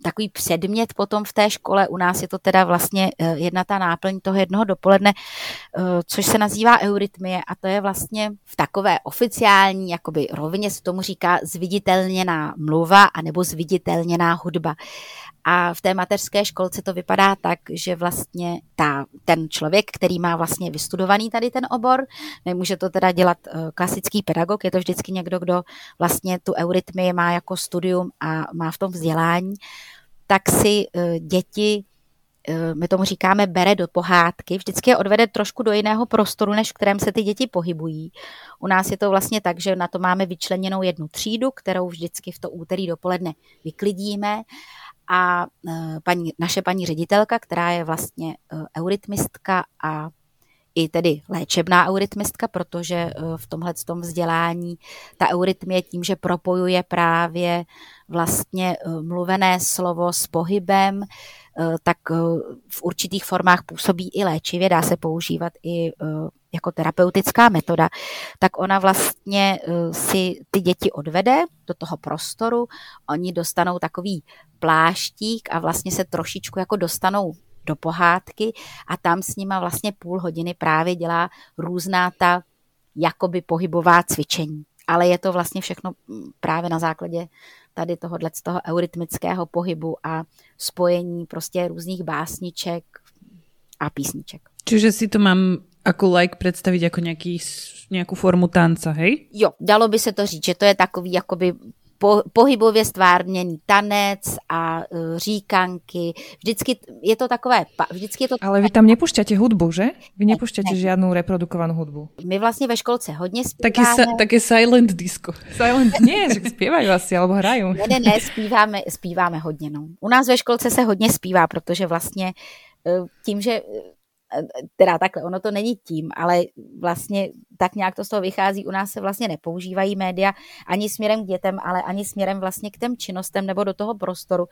takový předmět potom v té škole. U nás je to teda vlastně eh, jedna ta náplň toho jednoho dopoledne, eh, což se nazývá eurytmie a to je vlastně v takové oficiální jakoby rovině se tomu říká zviditelněná mluva anebo zviditelněná hudba. A v té mateřské školce to vypadá tak, že vlastně ta, ten člověk, který má vlastně vystudovaný tady ten obor, nemůže to teda dělat eh, klasický pedagog, je to vždycky někdo, kdo vlastně tu eurytmii má jako studium a má v tom vzdělání, tak si eh, děti eh, my tomu říkáme, bere do pohádky, vždycky je odvede trošku do jiného prostoru, než v kterém se ty děti pohybují. U nás je to vlastně tak, že na to máme vyčleněnou jednu třídu, kterou vždycky v to úterý dopoledne vyklidíme a e, paní, naše paní ředitelka, která je vlastně e, eurytmistka a i tedy léčebná eurytmistka, protože e, v tomhle tom vzdělání ta eurytmie tím, že propojuje právě vlastně mluvené slovo s pohybem, tak v určitých formách působí i léčivě, dá se používat i jako terapeutická metoda, tak ona vlastně si ty děti odvede do toho prostoru, oni dostanou takový pláštík a vlastně se trošičku jako dostanou do pohádky a tam s nima vlastně půl hodiny právě dělá různá ta jakoby pohybová cvičení. Ale je to vlastně všechno právě na základě tady tohohle z toho eurytmického pohybu a spojení prostě různých básniček a písniček. Čiže si to mám jako like představit jako nějaký, nějakou formu tanca, hej? Jo, dalo by se to říct, že to je takový jakoby po, pohybově stvárněný tanec a uh, říkanky. Vždycky je to takové, vždycky je to... Ale vy tam nepušťáte hudbu, že? Vy nepušťáte ne. žádnou reprodukovanou hudbu. My vlastně ve školce hodně zpíváme. Taky, taky silent disco. <laughs> Silent, nie, že zpívají asi, alebo hrají. Ne, ne, ne, zpíváme, zpíváme hodně, no. U nás ve školce se hodně zpívá, protože vlastně e, tím, že teda takhle, ono to není tím, ale vlastně tak nějak to z toho vychází, u nás se vlastně nepoužívají média ani směrem k dětem, ale ani směrem vlastně k těm činnostem nebo do toho prostoru.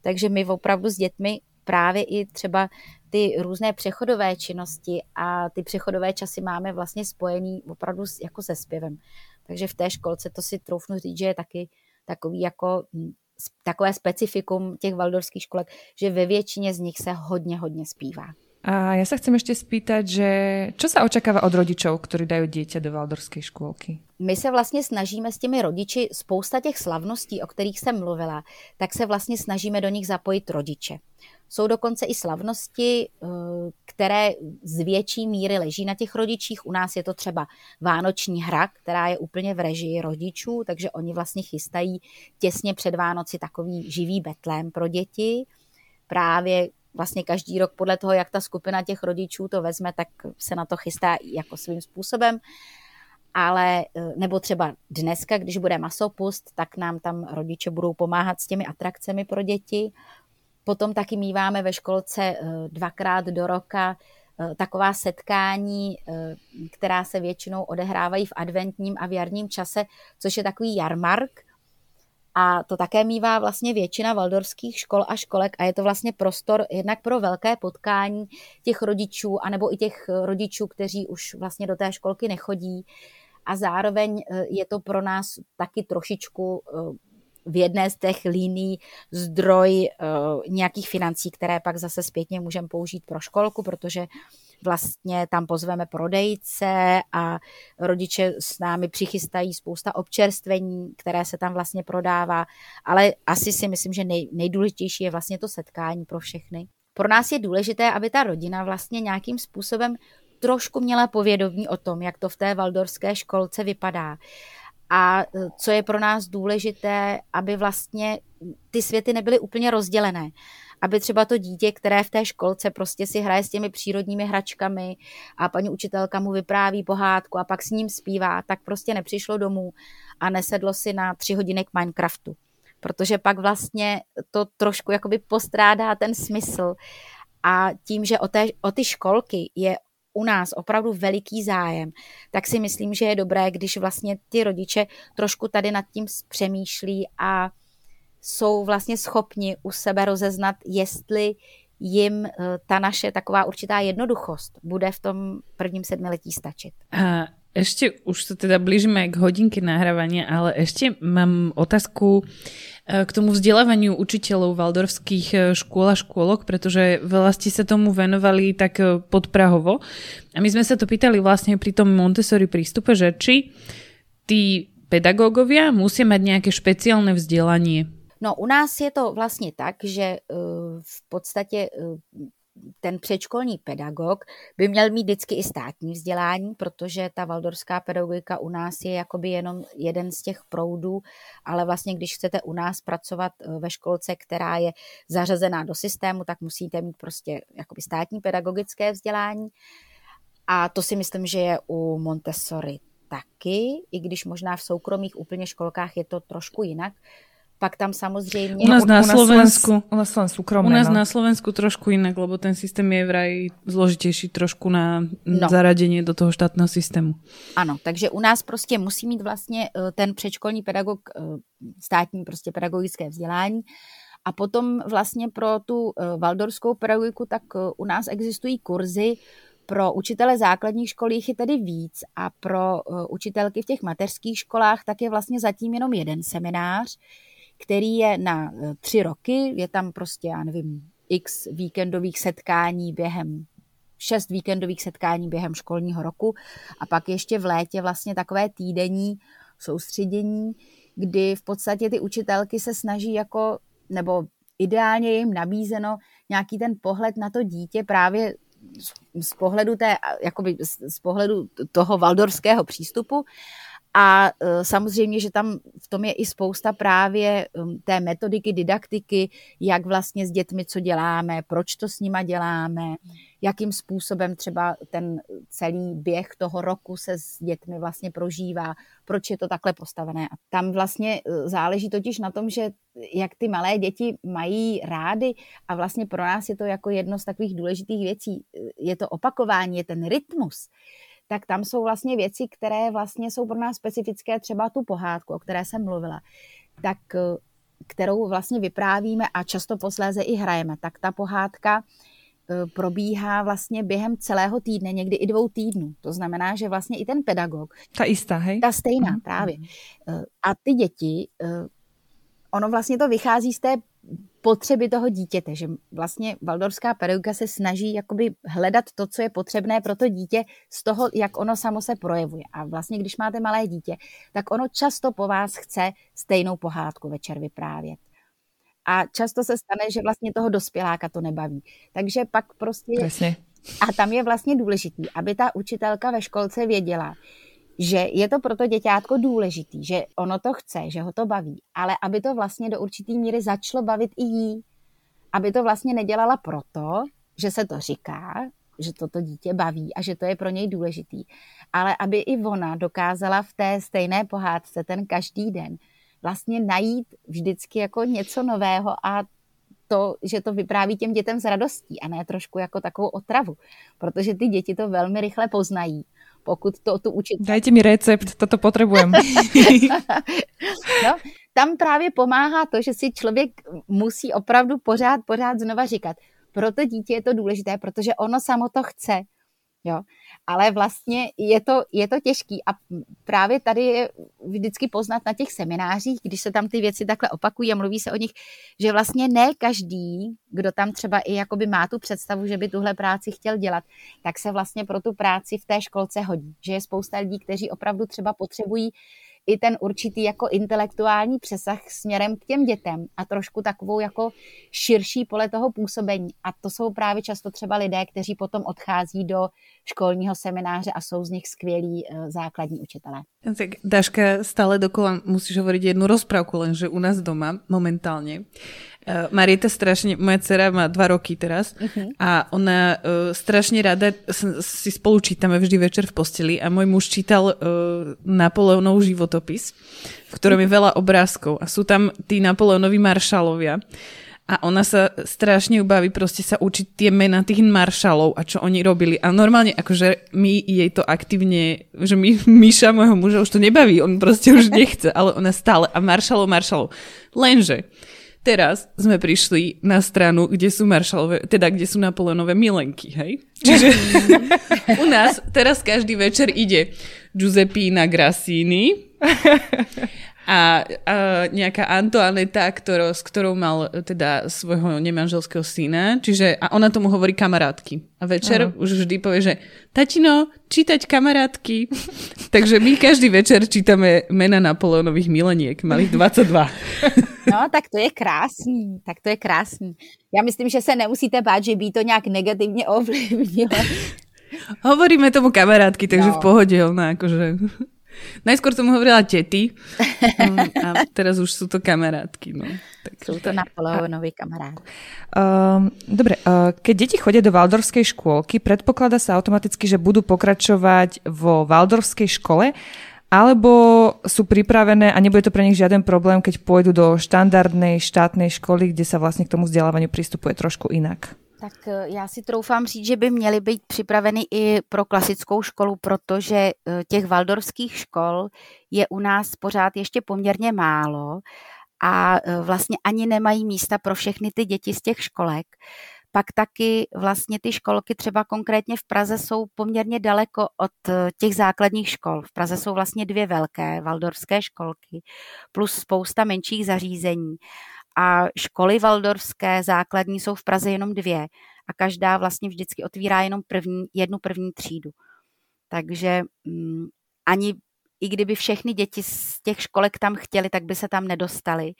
Takže my opravdu s dětmi právě i třeba ty různé přechodové činnosti a ty přechodové časy máme vlastně spojený opravdu jako se zpěvem. Takže v té školce to si troufnu říct, že je taky takový jako hm, takové specifikum těch valdorských školek, že ve většině z nich se hodně, hodně zpívá. A ja sa chcem ešte spýtať, že čo sa očakáva od rodičov, ktorí dajú dieťa do Valdorskej škôlky? My se vlastně snažíme s těmi rodiči, spousta těch slavností, o kterých jsem mluvila, tak se vlastně snažíme do nich zapojit rodiče. Jsou dokonce i slavnosti, eh, které z větší míry leží na těch rodičích. U nás je to třeba Vánoční hra, která je úplně v režii rodičů, takže oni vlastně chystají těsně před Vánoci takový živý betlém pro děti. Právě vlastně každý rok podle toho, jak ta skupina těch rodičů to vezme, tak se na to chystá jako svým způsobem. Ale eh, nebo třeba dneska, když bude masopust, tak nám tam rodiče budou pomáhat s těmi atrakcemi pro děti. Potom taky míváme ve školce eh, dvakrát do roka eh, taková setkání, která se většinou odehrávají v adventním a v jarním čase, což je takový jarmark, A to také mývá vlastně většina valdorských škol a školek a je to vlastně prostor jednak pro velké potkání těch rodičů, anebo i těch rodičů, kteří už vlastně do té školky nechodí. A zároveň eh, je to pro nás taky trošičku eh, v jedné z těch líní zdroj uh, nějakých financí, které pak zase zpětně můžeme použít pro školku, protože vlastně tam pozveme prodejce a rodiče s námi přichystají spousta občerstvení, které se tam vlastně prodává, ale asi si myslím, že nej, nejdůležitější je vlastně to setkání pro všechny. Pro nás je důležité, aby ta rodina vlastně nějakým způsobem trošku měla povědomí o tom, jak to v té valdorské školce vypadá. A e, co je pro nás důležité, aby vlastně ty světy nebyly úplně rozdělené. Aby třeba to dítě, které v té školce prostě si hraje s těmi přírodními hračkami a paní učitelka mu vypráví pohádku a pak s ním zpívá, tak prostě nepřišlo domů a nesedlo si na tři hodiny k Minecraftu. Protože pak vlastně to trošku jakoby postrádá ten smysl. A tím, že o, té, o ty školky je u nás opravdu veliký zájem, tak si myslím, že je dobré, když vlastně ty rodiče trošku tady nad tím přemýšlí a jsou vlastně schopni u sebe rozeznat, jestli jim eh, ta naše taková určitá jednoduchost bude v tom prvním sedmiletí stačit. A ešte už sa teda blížime k hodinke nahrávania, ale ešte mám otázku E, k tomu vzdelávaniu učiteľov valdorských e, škôl a škôlok, pretože veľa ste sa tomu venovali tak podprahovo. A my sme sa to pýtali vlastne pri tom Montessori prístupe, že či tí pedagógovia musia mať nejaké špeciálne vzdelanie. No u nás je to vlastně tak, že v podstatě ten předškolní pedagog by měl mít vždycky i státní vzdělání, protože ta valdorská pedagogika u nás je jakoby jenom jeden z těch proudů, ale vlastně když chcete u nás pracovat eh, ve školce, která je zařazená do systému, tak musíte mít prostě jakoby státní pedagogické vzdělání. A to si myslím, že je u Montessori taky, i když možná v soukromých úplně školkách je to trošku jinak, pak tam samozřejmě... U nás na Slovensku, u nás Slovensku kromné, u nás no. na Slovensku trošku inak, lebo ten systém je vraj zložitější trošku na no. zaradení do toho štátného systému. Ano, takže u nás prostě musí mít vlastně eh, ten předškolní pedagog eh, státní prostě pedagogické vzdělání a potom vlastně pro tu eh, valdorskou pedagogiku, tak u nás existují kurzy pro učitele základních škol jich je tedy víc a pro učitelky v těch mateřských školách tak je vlastně zatím jenom jeden seminář, který je na e, tři roky, je tam prostě, já nevím, x víkendových setkání během šest víkendových setkání během školního roku. A pak ještě v létě vlastně takové týdenní soustředění, kdy v podstatě ty učitelky se snaží jako, nebo ideálně jim nabízeno nějaký ten pohled na to dítě právě z pohledu té, jakoby z pohledu toho valdorského přístupu a e, samozřejmě, že tam v tom je i spousta právě um, té metodiky, didaktiky, jak vlastně s dětmi co děláme, proč to s nima děláme, jakým způsobem třeba ten celý běh toho roku se s dětmi vlastně prožívá, proč je to takhle postavené. A tam vlastně e, záleží totiž na tom, že jak ty malé děti mají rády a vlastně pro nás je to jako jedno z takových důležitých věcí, je to opakování, je ten rytmus tak tam jsou vlastně věci, které vlastně jsou pro nás specifické, třeba tu pohádku, o které jsem mluvila, tak eh, kterou vlastně vyprávíme a často posléze i hrajeme, tak ta pohádka eh, probíhá vlastně během celého týdne, někdy i dvou týdnů. To znamená, že vlastně i ten pedagog... Ta jistá, hej? Ta stejná, mm. právě. Eh, a ty děti, ono vlastně to vychází z té potřeby toho dítěte, že vlastně valdorská pedagogika se snaží jakoby hledat to, co je potřebné pro to dítě z toho, jak ono samo se projevuje. A vlastně, když máte malé dítě, tak ono často po vás chce stejnou pohádku večer vyprávět. A často se stane, že vlastně toho dospěláka to nebaví. Takže pak prostě... Presně. A tam je vlastně důležitý, aby ta učitelka ve školce věděla, že je to pro to děťátko důležitý, že ono to chce, že ho to baví, ale aby to vlastně do určitý míry začalo bavit i jí. Aby to vlastně nedělala proto, že se to říká, že toto dítě baví a že to je pro něj důležitý, ale aby i ona dokázala v té stejné pohádce ten každý den vlastně najít vždycky jako něco nového a to, že to vypráví těm dětem s radostí a ne trošku jako takovou otravu, protože ty děti to velmi rychle poznají pokud to tu učit. Dajte mi recept, toto potrebujem. <laughs> <laughs> no, tam právě pomáhá to, že si člověk musí opravdu pořád, pořád znova říkat, pro to dítě je to důležité, protože ono samo to chce. Jo? Ale vlastně je to, je to těžký a právě tady je vždycky poznat na těch seminářích, když se tam ty věci takhle opakují a mluví se o nich, že vlastně ne každý, kdo tam třeba i jakoby má tu představu, že by tuhle práci chtěl dělat, tak se vlastně pro tu práci v té školce hodí. Že je spousta lidí, kteří opravdu třeba potřebují i ten určitý jako intelektuální přesah směrem k těm dětem a trošku takovou jako širší pole toho působení. A to jsou právě často třeba lidé, kteří potom odchází do školního semináře a jsou z nich skvělí uh, základní učitelé. Tak Daška, stále dokola musíš hovoriť jednu rozprávku, lenže u nás doma momentálně Uh, Marieta strašne, moja dcera má dva roky teraz uh-huh. a ona uh, strašne rada si spolu čítame vždy večer v posteli a môj muž čítal uh, Napoleonov životopis, v ktorom je veľa obrázkov a sú tam tí Napoleonovi maršalovia a ona sa strašne ubaví proste sa učiť tie mena tých maršalov a čo oni robili. A normálne akože my jej to aktívne, že my, <laughs> Míša, môjho muža, už to nebaví, on proste už nechce, ale ona stále. A maršalov, maršalov. Lenže Teraz sme prišli na stranu, kde sú maršalové, teda kde sú Napoleonové milenky, hej? Čiže <laughs> u nás teraz každý večer ide Giuseppina Grassini a, a nejaká Antoaneta, ktorou, s ktorou mal teda svojho nemanželského syna, čiže a ona tomu hovorí kamarátky. A večer uh-huh. už vždy povie, že tatino, čítať kamarátky. <laughs> Takže my každý večer čítame mena Napoleonových mileniek, malých 22. <laughs> no, tak to je krásný, tak to je krásný. Já myslím, že se nemusíte bát, že by to nějak negativně ovlivnilo. Hovoríme tomu kamarátky, takže no. v pohode, ona akože... Najskôr som hovorila tety mm, a teraz už sú to kamarátky. No. Tak. Sú to Napoleonovi kamarádi. Uh, dobre, uh, keď deti chodia do Valdorskej škôlky, predpokladá sa automaticky, že budú pokračovať vo Valdorskej škole, alebo sú pripravené a nebude to pre nich žiaden problém, keď pôjdu do štandardnej štátnej školy, kde sa vlastne k tomu vzdelávaniu pristupuje trošku inak? Tak eh, já si troufám říct, že by měly být připraveny i pro klasickou školu, protože eh, těch valdorských škol je u nás pořád ještě poměrně málo a eh, vlastně ani nemají místa pro všechny ty děti z těch školek. Pak taky vlastně ty školky třeba konkrétně v Praze jsou poměrně daleko od těch základních škol. V Praze jsou vlastně dvě velké valdorské školky plus spousta menších zařízení a školy valdorské základní jsou v Praze jenom dvě a každá vlastně vždycky otvírá jenom první, jednu první třídu. Takže mm, ani i kdyby všechny děti z těch školek tam chtěli, tak by se tam nedostali.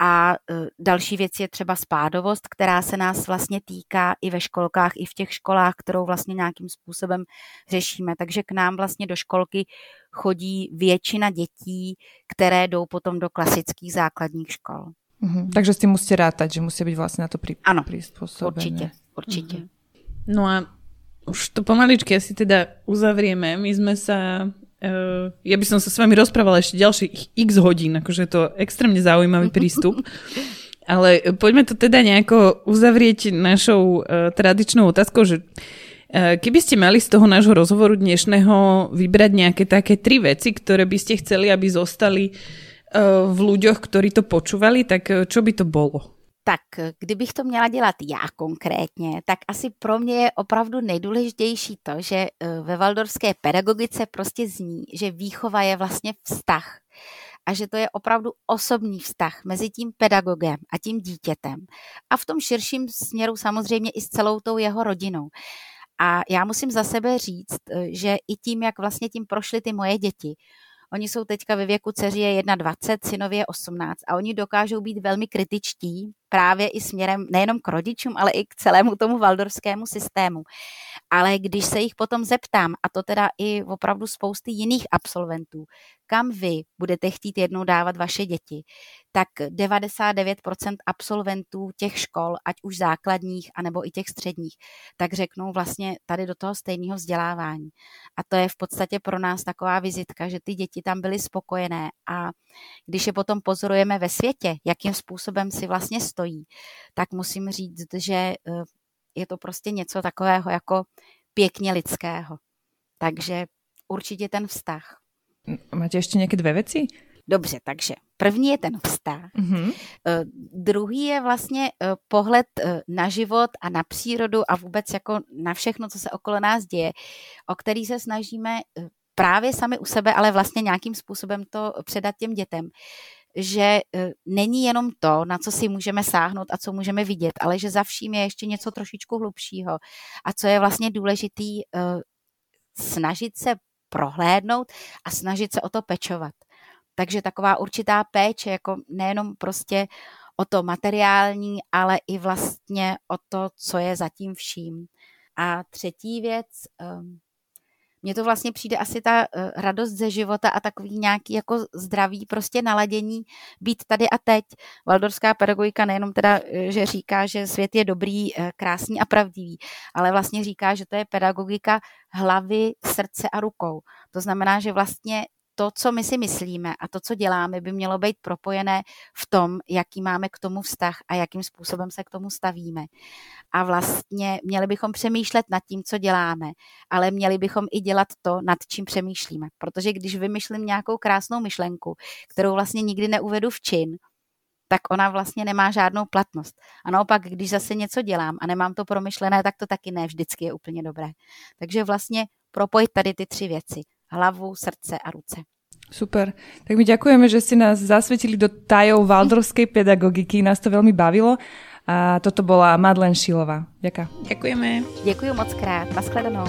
A e, další věc je třeba spádovost, která se nás vlastně týká i ve školkách, i v těch školách, kterou vlastně nějakým způsobem řešíme. Takže k nám vlastně do školky chodí většina dětí, které jdou potom do klasických základních škol. Mm-hmm. Takže s tým musíte rátať, že musí byť vlastne na to pri, ano, prispôsobené. určite, určite. Mm-hmm. No a už to pomaličky asi teda uzavrieme. My sme sa Uh, ja by som sa s vami rozprávala ešte ďalších x hodín, akože je to extrémne zaujímavý <laughs> prístup. Ale poďme to teda nejako uzavrieť našou uh, tradičnou otázkou, že uh, keby ste mali z toho nášho rozhovoru dnešného vybrať nejaké také tri veci, ktoré by ste chceli, aby zostali uh, Eh, v ľuďoch, ktorí to počúvali, tak eh, čo by to bolo? Tak kdybych to měla dělat já konkrétně, tak asi pro mě je opravdu nejdůležitější to, že eh, ve valdorské pedagogice prostě zní, že výchova je vlastně vztah a že to je opravdu osobní vztah mezi tím pedagogem a tím dítětem a v tom širším směru samozřejmě i s celou tou jeho rodinou. A já musím za sebe říct, že i tím, jak vlastně tím prošly ty moje děti, Oni jsou teďka ve věku dceři je 21, synově je 18 a oni dokážou být velmi kritičtí právě i směrem nejenom k rodičům, ale i k celému tomu valdorskému systému. Ale když se jich potom zeptám, a to teda i opravdu spousty jiných absolventů, kam vy budete chtít jednou dávat vaše děti, tak 99% absolventů těch škol, ať už základních, anebo i těch středních, tak řeknou vlastně tady do toho stejného vzdělávání. A to je v podstatě pro nás taková vizitka, že ty děti tam byly spokojené a když je potom pozorujeme ve světě, jakým způsobem si vlastně stojí, tak musím říct, že eh, je to prostě něco takového jako pěkně lidského. Takže určitě ten vztah. Máte ještě nějaké dvě věci? Dobře, takže první je ten vztah. Mm-hmm. Uh, druhý je vlastně uh, pohled na život a na přírodu a vůbec jako na všechno, co se okolo nás děje, o který se snažíme právě sami u sebe, ale vlastně nějakým způsobem to předat těm dětem že není jenom to, na co si můžeme sáhnout a co můžeme vidět, ale že za vším je ještě něco trošičku hlubšího. A co je vlastně důležitý, snažit se prohlédnout a snažit se o to pečovat. Takže taková určitá péče, jako nejenom prostě o to materiální, ale i vlastně o to, co je zatím vším. A třetí věc, ehm, mně to vlastně přijde asi ta eh, radost ze života a takový nějaký jako zdravý prostě naladění být tady a teď. Valdorská pedagogika nejenom teda, eh, že říká, že svět je dobrý, eh, krásný a pravdivý, ale vlastně říká, že to je pedagogika hlavy, srdce a rukou. To znamená, že vlastně to, co my si myslíme a to, co děláme, by mělo být propojené v tom, jaký máme k tomu vztah a jakým způsobem se k tomu stavíme. A vlastně měli bychom přemýšlet nad tím, co děláme, ale měli bychom i dělat to, nad čím přemýšlíme. Protože když vymyšlím nějakou krásnou myšlenku, kterou vlastně nikdy neuvedu v čin, tak ona vlastně nemá žádnou platnost. A naopak, když zase něco dělám a nemám to promyšlené, tak to taky ne vždycky je úplně dobré. Takže vlastně propojit tady ty tři věci hlavu, srdce a ruce. Super. Tak my ďakujeme, že ste nás zasvetili do tajov valdorskej pedagogiky. Nás to veľmi bavilo. A toto bola Madlen Šilová. Ďakujem. Ďakujeme. Děkuji moc krát. Naschledanou.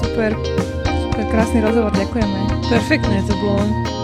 Super. Super krásny rozhovor. Ďakujeme. Perfektné to bolo.